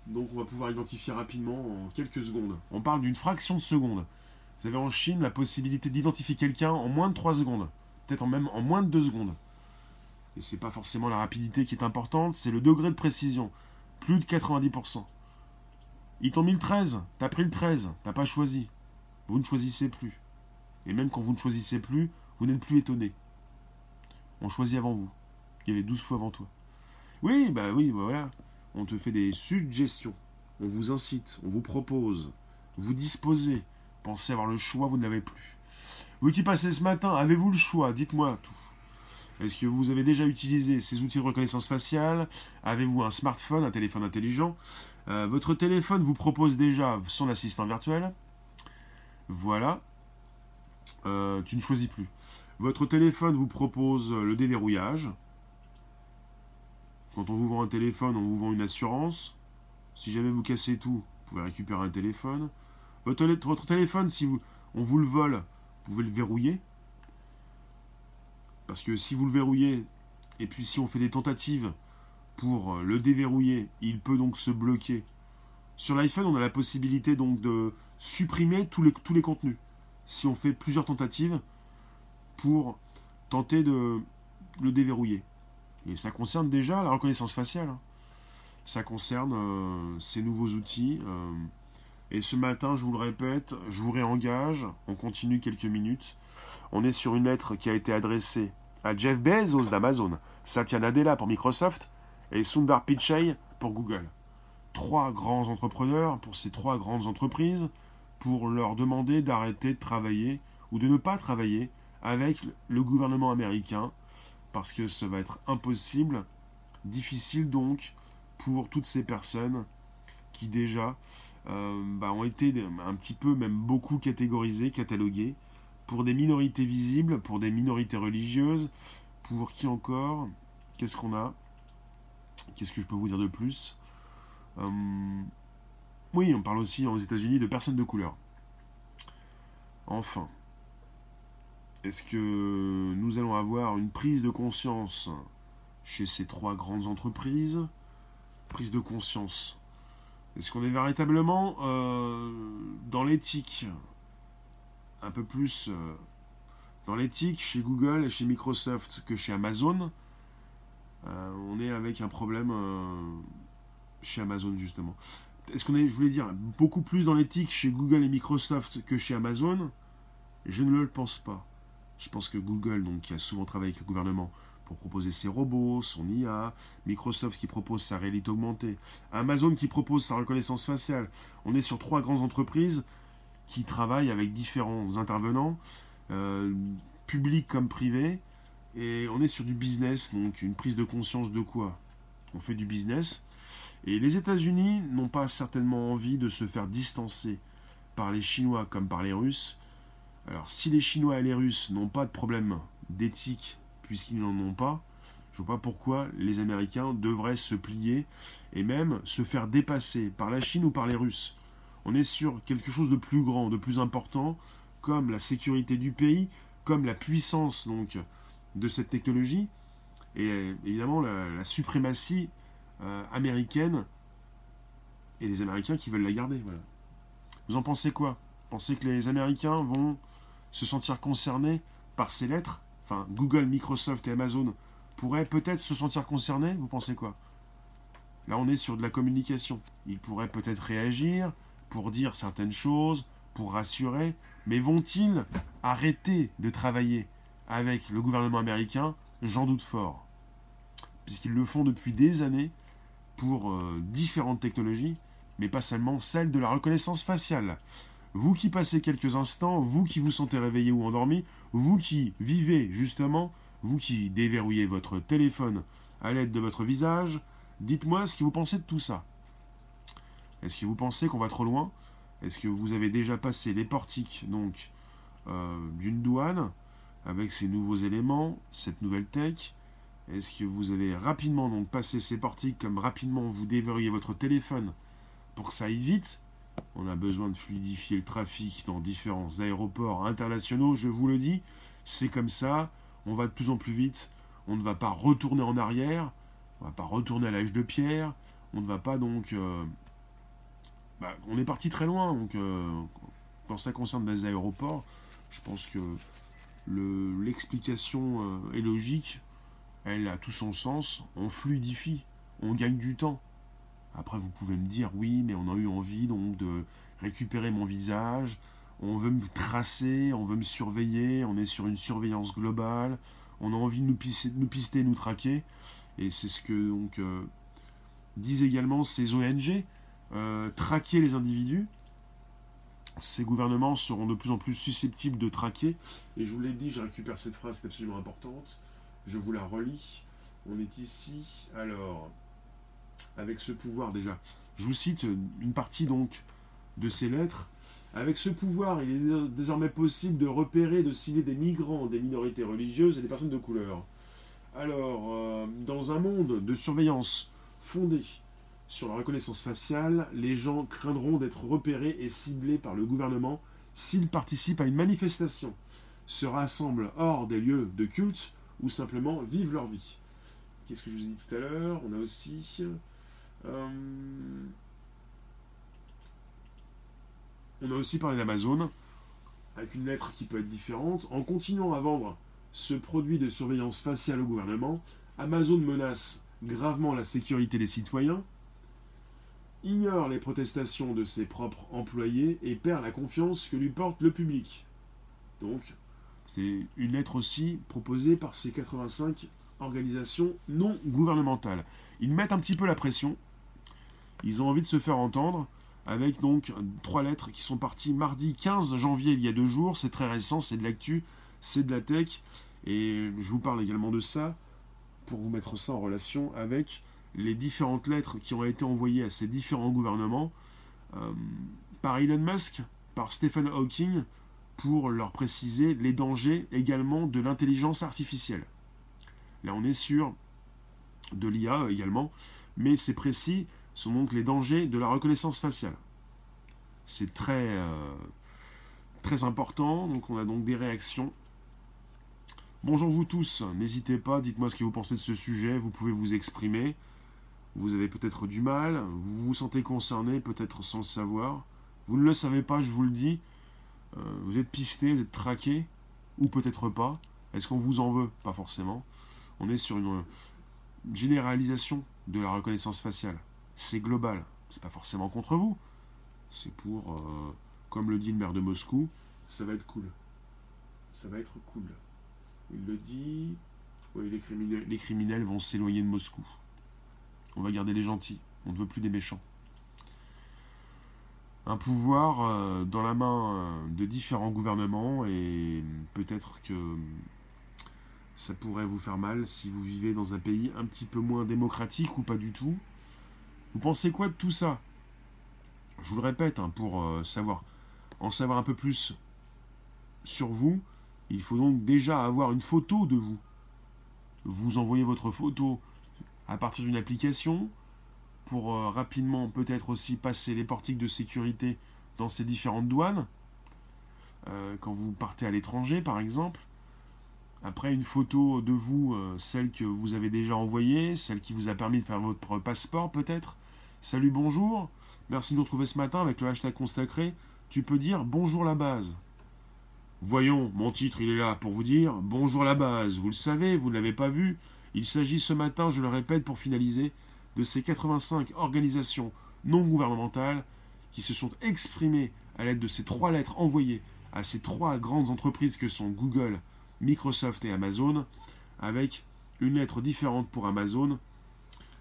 Donc on va pouvoir identifier rapidement en quelques secondes. On parle d'une fraction de seconde. Vous avez en Chine la possibilité d'identifier quelqu'un en moins de 3 secondes. Peut-être même en moins de 2 secondes. Et c'est pas forcément la rapidité qui est importante, c'est le degré de précision. Plus de 90%. Ils t'ont mis le 13, t'as pris le 13, t'as pas choisi. Vous ne choisissez plus. Et même quand vous ne choisissez plus, vous n'êtes plus étonné. On choisit avant vous. Il y avait 12 fois avant toi. Oui, bah oui, bah voilà on te fait des suggestions, on vous incite, on vous propose, vous disposez, pensez avoir le choix, vous ne l'avez plus. Vous qui passez ce matin, avez-vous le choix? Dites-moi tout. Est-ce que vous avez déjà utilisé ces outils de reconnaissance faciale? Avez-vous un smartphone, un téléphone intelligent? Euh, Votre téléphone vous propose déjà son assistant virtuel. Voilà. Euh, tu ne choisis plus. Votre téléphone vous propose le déverrouillage. Quand on vous vend un téléphone, on vous vend une assurance. Si jamais vous cassez tout, vous pouvez récupérer un téléphone. Votre, téléphone, si vous, on vous le vole, vous pouvez le verrouiller. Parce que si vous le verrouillez et puis si on fait des tentatives pour le déverrouiller, il peut donc se bloquer. Sur l'iPhone, on a la possibilité donc de supprimer tous les contenus. Si on fait plusieurs tentatives pour tenter de le déverrouiller. Et ça concerne déjà la reconnaissance faciale. Hein. Ça concerne euh, ces nouveaux outils. Euh, et ce matin, je vous le répète, je vous réengage. On continue quelques minutes. On est sur une lettre qui a été adressée à Jeff Bezos d'Amazon, Satya Nadella pour Microsoft et Sundar Pichai pour Google. Trois grands entrepreneurs pour ces trois grandes entreprises pour leur demander d'arrêter de travailler ou de ne pas travailler avec le gouvernement américain parce que ça va être impossible, difficile donc pour toutes ces personnes qui déjà euh, bah, ont été un petit peu, même beaucoup catégorisées, cataloguées, pour des minorités visibles, pour des minorités religieuses, pour qui encore Qu'est-ce qu'on a? Qu'est-ce que je peux vous dire de plus? Euh, Oui, on parle aussi aux États-Unis de personnes de couleur. Enfin, est-ce que nous allons avoir une prise de conscience chez ces trois grandes entreprises? Prise de conscience. Est-ce qu'on est véritablement euh, dans l'éthique? Un peu plus euh, dans l'éthique chez Google et chez Microsoft que chez Amazon euh, On est avec un problème chez Amazon justement. Est-ce qu'on est, je voulais dire, beaucoup plus dans l'éthique chez Google et Microsoft que chez Amazon? Je ne le pense pas. Je pense que Google, donc, qui a souvent travaillé avec le gouvernement pour proposer ses robots, son IA, Microsoft qui propose sa réalité augmentée, Amazon qui propose sa reconnaissance faciale. On est sur trois grandes entreprises qui travaillent avec différents intervenants, euh, publics comme privés, et on est sur du business, donc une prise de conscience de quoi? On fait du business. Et les États-Unis n'ont pas certainement envie de se faire distancer par les Chinois comme par les Russes alors, si les Chinois et les Russes n'ont pas de problème d'éthique, puisqu'ils n'en ont pas, je ne vois pas pourquoi les Américains devraient se plier et même se faire dépasser par la Chine ou par les Russes. On est sur quelque chose de plus grand, de plus important, comme la sécurité du pays, comme la puissance donc de cette technologie, et évidemment la, suprématie euh, américaine et les Américains qui veulent la garder. Vous en pensez quoi? Pensez que les Américains vont se sentir concernés par ces lettres, enfin Google, Microsoft et Amazon pourraient peut-être se sentir concernés, vous pensez quoi? Là on est sur de la communication. Ils pourraient peut-être réagir pour dire certaines choses, pour rassurer, mais vont-ils arrêter de travailler avec le gouvernement américain? J'en doute fort. Puisqu'ils le font depuis des années pour euh, différentes technologies, mais pas seulement celle de la reconnaissance faciale. Vous qui passez quelques instants, vous qui vous sentez réveillé ou endormi, vous qui vivez justement, vous qui déverrouillez votre téléphone à l'aide de votre visage, dites-moi ce que vous pensez de tout ça? Est-ce que vous pensez qu'on va trop loin? Est-ce que vous avez déjà passé les portiques donc euh, d'une douane avec ces nouveaux éléments, cette nouvelle tech? Est-ce que vous avez rapidement donc passé ces portiques comme rapidement vous déverrouillez votre téléphone pour que ça aille vite? On a besoin de fluidifier le trafic dans différents aéroports internationaux, je vous le dis, c'est comme ça, on va de plus en plus vite, on ne va pas retourner en arrière, on ne va pas retourner à l'âge de pierre, on ne va pas donc... Euh, bah, on est parti très loin, donc euh, quand ça concerne les aéroports, je pense que l'explication euh, est logique, elle a tout son sens, on fluidifie, on gagne du temps. Après, vous pouvez me dire, oui, mais on a eu envie donc de récupérer mon visage, on veut me tracer, on veut me surveiller, on est sur une surveillance globale, on a envie de nous pister, nous, pister, nous traquer. Et c'est ce que donc euh, disent également ces ONG, euh, traquer les individus. Ces gouvernements seront de plus en plus susceptibles de traquer. Et je vous l'ai dit, je récupère cette phrase, c'est absolument importante. Je vous la relis. On est ici. Alors, avec ce pouvoir déjà. Je vous cite une partie donc de ces lettres. Avec ce pouvoir, il est désormais possible de repérer, de cibler des migrants, des minorités religieuses et des personnes de couleur. Alors, euh, dans un monde de surveillance fondé sur la reconnaissance faciale, les gens craindront d'être repérés et ciblés par le gouvernement s'ils participent à une manifestation, se rassemblent hors des lieux de culte ou simplement vivent leur vie. qu'est-ce que je vous ai dit tout à l'heure? On a aussi... Euh, on a aussi parlé d'Amazon, avec une lettre qui peut être différente. En continuant à vendre ce produit de surveillance faciale au gouvernement, Amazon menace gravement la sécurité des citoyens, ignore les protestations de ses propres employés et perd la confiance que lui porte le public. Donc, c'est une lettre aussi proposée par ces 85 organisations non gouvernementales. Ils mettent un petit peu la pression. Ils ont envie de se faire entendre avec donc trois lettres qui sont parties mardi 15 janvier il y a deux jours. C'est très récent, c'est de l'actu, c'est de la tech. Et je vous parle également de ça pour vous mettre ça en relation avec les différentes lettres qui ont été envoyées à ces différents gouvernements euh, par Elon Musk, par Stephen Hawking, pour leur préciser les dangers également de l'intelligence artificielle. Là, on est sur de l'IA également, mais c'est précis, sont donc les dangers de la reconnaissance faciale. C'est très, euh, très important, donc on a donc des réactions. Bonjour vous tous, n'hésitez pas, dites-moi ce que vous pensez de ce sujet, vous pouvez vous exprimer. Vous avez peut-être du mal, vous vous sentez concerné, peut-être sans le savoir. Vous ne le savez pas, je vous le dis. Euh, vous êtes pisté, vous êtes traqué, ou peut-être pas. Est-ce qu'on vous en veut? Pas forcément. On est sur une généralisation de la reconnaissance faciale. C'est global. C'est pas forcément contre vous. C'est pour, euh, comme le dit le maire de Moscou, ça va être cool. Ça va être cool. Il le dit. Oui, les criminels, vont s'éloigner de Moscou. On va garder les gentils. On ne veut plus des méchants. Un pouvoir euh, dans la main euh, de différents gouvernements et peut-être que ça pourrait vous faire mal si vous vivez dans un pays un petit peu moins démocratique ou pas du tout. Vous pensez quoi de tout ça? Je vous le répète, hein, pour euh, savoir, en savoir un peu plus sur vous, il faut donc déjà avoir une photo de vous. Vous envoyez votre photo à partir d'une application pour euh, rapidement peut-être aussi passer les portiques de sécurité dans ces différentes douanes. Euh, quand vous partez à l'étranger par exemple. Après une photo de vous, celle que vous avez déjà envoyée, celle qui vous a permis de faire votre passeport peut-être. Salut, bonjour. Merci de nous retrouver ce matin avec le hashtag consacré. Tu peux dire bonjour la base. Voyons, mon titre il est là pour vous dire bonjour la base. Vous le savez, vous ne l'avez pas vu, il s'agit ce matin, je le répète pour finaliser, de ces 85 organisations non gouvernementales qui se sont exprimées à l'aide de ces trois lettres envoyées à ces trois grandes entreprises que sont Google, Microsoft et Amazon, avec une lettre différente pour Amazon,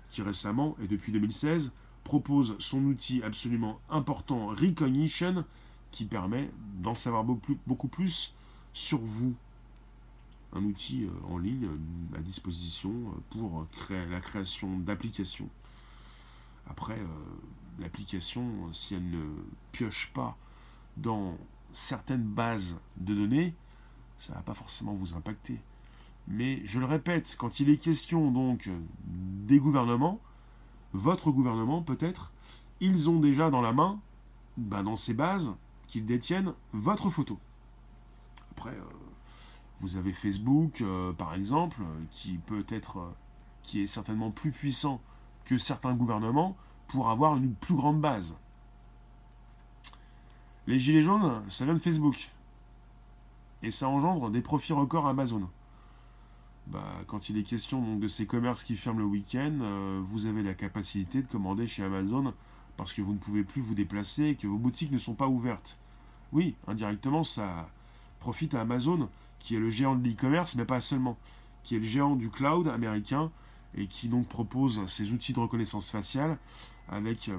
qui récemment, et depuis 2016, propose son outil absolument important Recognition, qui permet d'en savoir beaucoup plus sur vous, un outil euh, en ligne euh, à disposition euh, pour la création d'applications. Après, l'application, si elle ne pioche pas dans certaines bases de données, ça ne va pas forcément vous impacter. Mais je le répète, quand il est question donc des gouvernements, votre gouvernement peut-être, ils ont déjà dans la main, bah, dans ces bases, qu'ils détiennent votre photo. Après, vous avez Facebook, euh, par exemple, qui peut être, euh, qui est certainement plus puissant que certains gouvernements pour avoir une plus grande base. Les gilets jaunes, ça vient de Facebook. Et ça engendre des profits records Amazon. Bah, quand il est question de ces commerces qui ferment le week-end, euh, vous avez la capacité de commander chez Amazon parce que vous ne pouvez plus vous déplacer et que vos boutiques ne sont pas ouvertes. Oui, indirectement, ça profite à Amazon qui est le géant de l'e-commerce, mais pas seulement, qui est le géant du cloud américain et qui donc propose ses outils de reconnaissance faciale avec euh,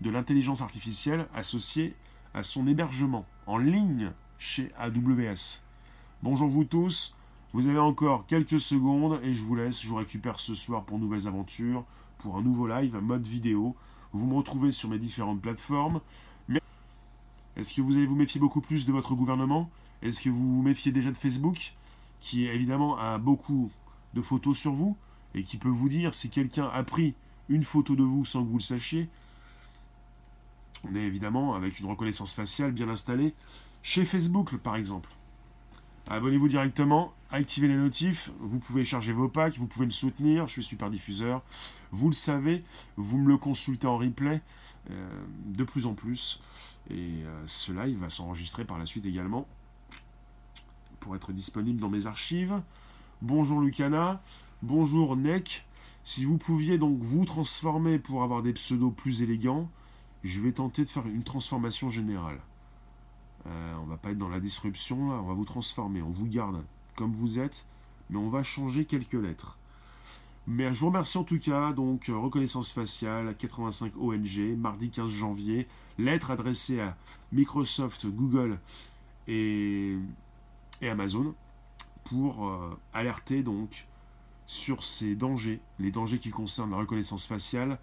de l'intelligence artificielle associée à son hébergement en ligne chez AWS. Bonjour vous tous, vous avez encore quelques secondes et je vous laisse, je vous récupère ce soir pour nouvelles aventures, pour un nouveau live mode vidéo. Vous me retrouvez sur mes différentes plateformes. Est-ce que vous allez vous méfier beaucoup plus de votre gouvernement? Est-ce que vous vous méfiez déjà de Facebook, qui évidemment a beaucoup de photos sur vous, et qui peut vous dire si quelqu'un a pris une photo de vous sans que vous le sachiez? On est évidemment avec une reconnaissance faciale bien installée chez Facebook, par exemple. Abonnez-vous directement, activez les notifs, vous pouvez charger vos packs, vous pouvez me soutenir, je suis super diffuseur. Vous le savez, vous me le consultez en replay euh, de plus en plus. Et euh, ce live va s'enregistrer par la suite également pour être disponible dans mes archives. Bonjour Lucana, bonjour Nek. Si vous pouviez donc vous transformer pour avoir des pseudos plus élégants, je vais tenter de faire une transformation générale. Euh, on va pas être dans la disruption, là, on va vous transformer, on vous garde comme vous êtes, mais on va changer quelques lettres. Mais je vous remercie en tout cas, donc euh, reconnaissance faciale, 85 ONG, mardi 15 janvier, lettre adressée à Microsoft, Google et, Amazon pour euh, alerter donc sur ces dangers, les dangers qui concernent la reconnaissance faciale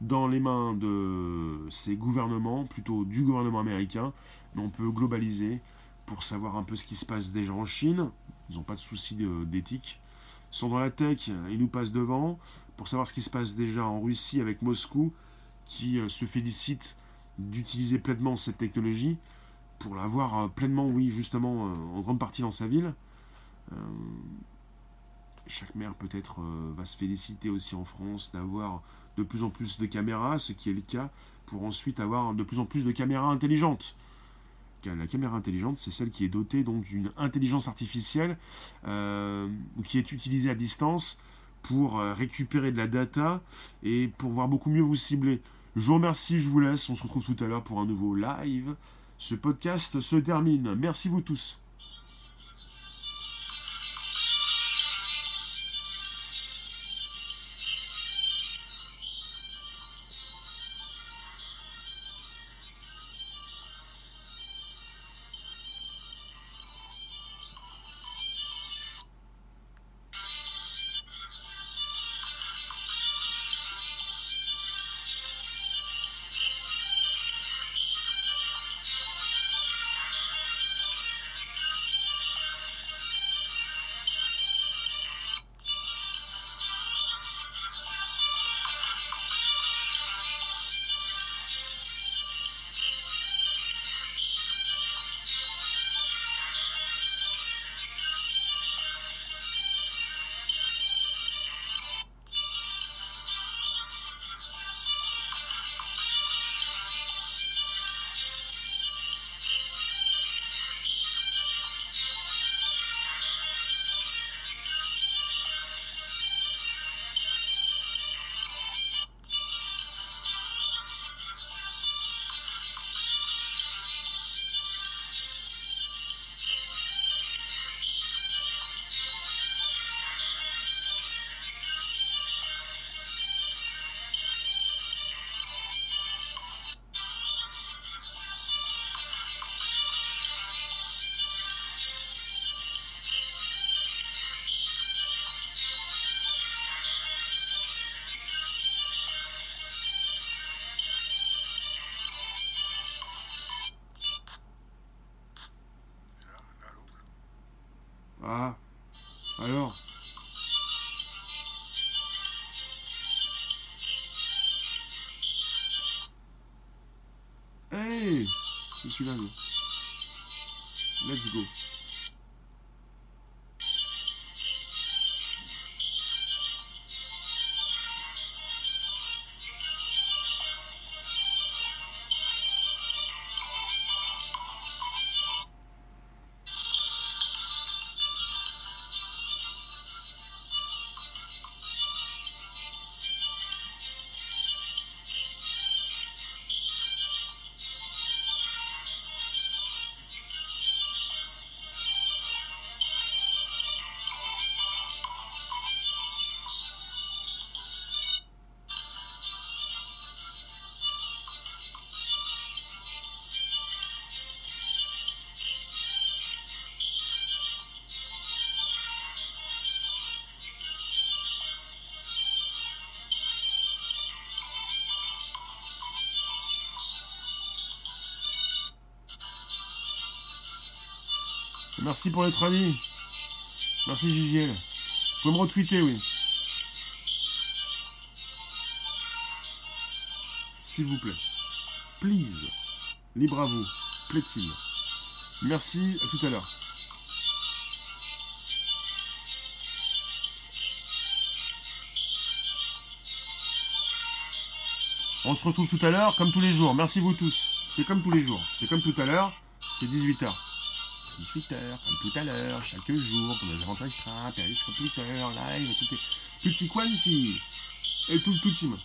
dans les mains de ces gouvernements, plutôt du gouvernement américain, mais on peut globaliser pour savoir un peu ce qui se passe déjà en Chine. Ils n'ont pas de souci d'éthique. Ils sont dans la tech, ils nous passent devant. Pour savoir ce qui se passe déjà en Russie avec Moscou, qui euh, se félicite d'utiliser pleinement cette technologie pour l'avoir euh, pleinement, oui, justement, euh, en grande partie dans sa ville. chaque maire peut-être va se féliciter aussi en France d'avoir de plus en plus de caméras, ce qui est le cas, pour ensuite avoir de plus en plus de caméras intelligentes. La caméra intelligente, c'est celle qui est dotée donc d'une intelligence artificielle euh, qui est utilisée à distance pour euh, récupérer de la data et pour voir beaucoup mieux vous cibler. Je vous remercie, je vous laisse, on se retrouve tout à l'heure pour un nouveau live. Ce podcast se termine. Merci vous tous. Alors Hey C'est celui-là, Let's go. Merci pour les amis. Merci Gigiel. Vous me retweeter, oui. S'il vous plaît. Please. Libre à vous. Plaît-il. Merci, à tout à l'heure. On se retrouve tout à l'heure, comme tous les jours. Merci vous tous. C'est comme tous les jours. C'est comme tout à l'heure. C'est 18h. 18h, comme tout à l'heure, chaque jour, pour les aventures extra, périscope Twitter, live, tout est... Tutti quanti. Et tout, tout team.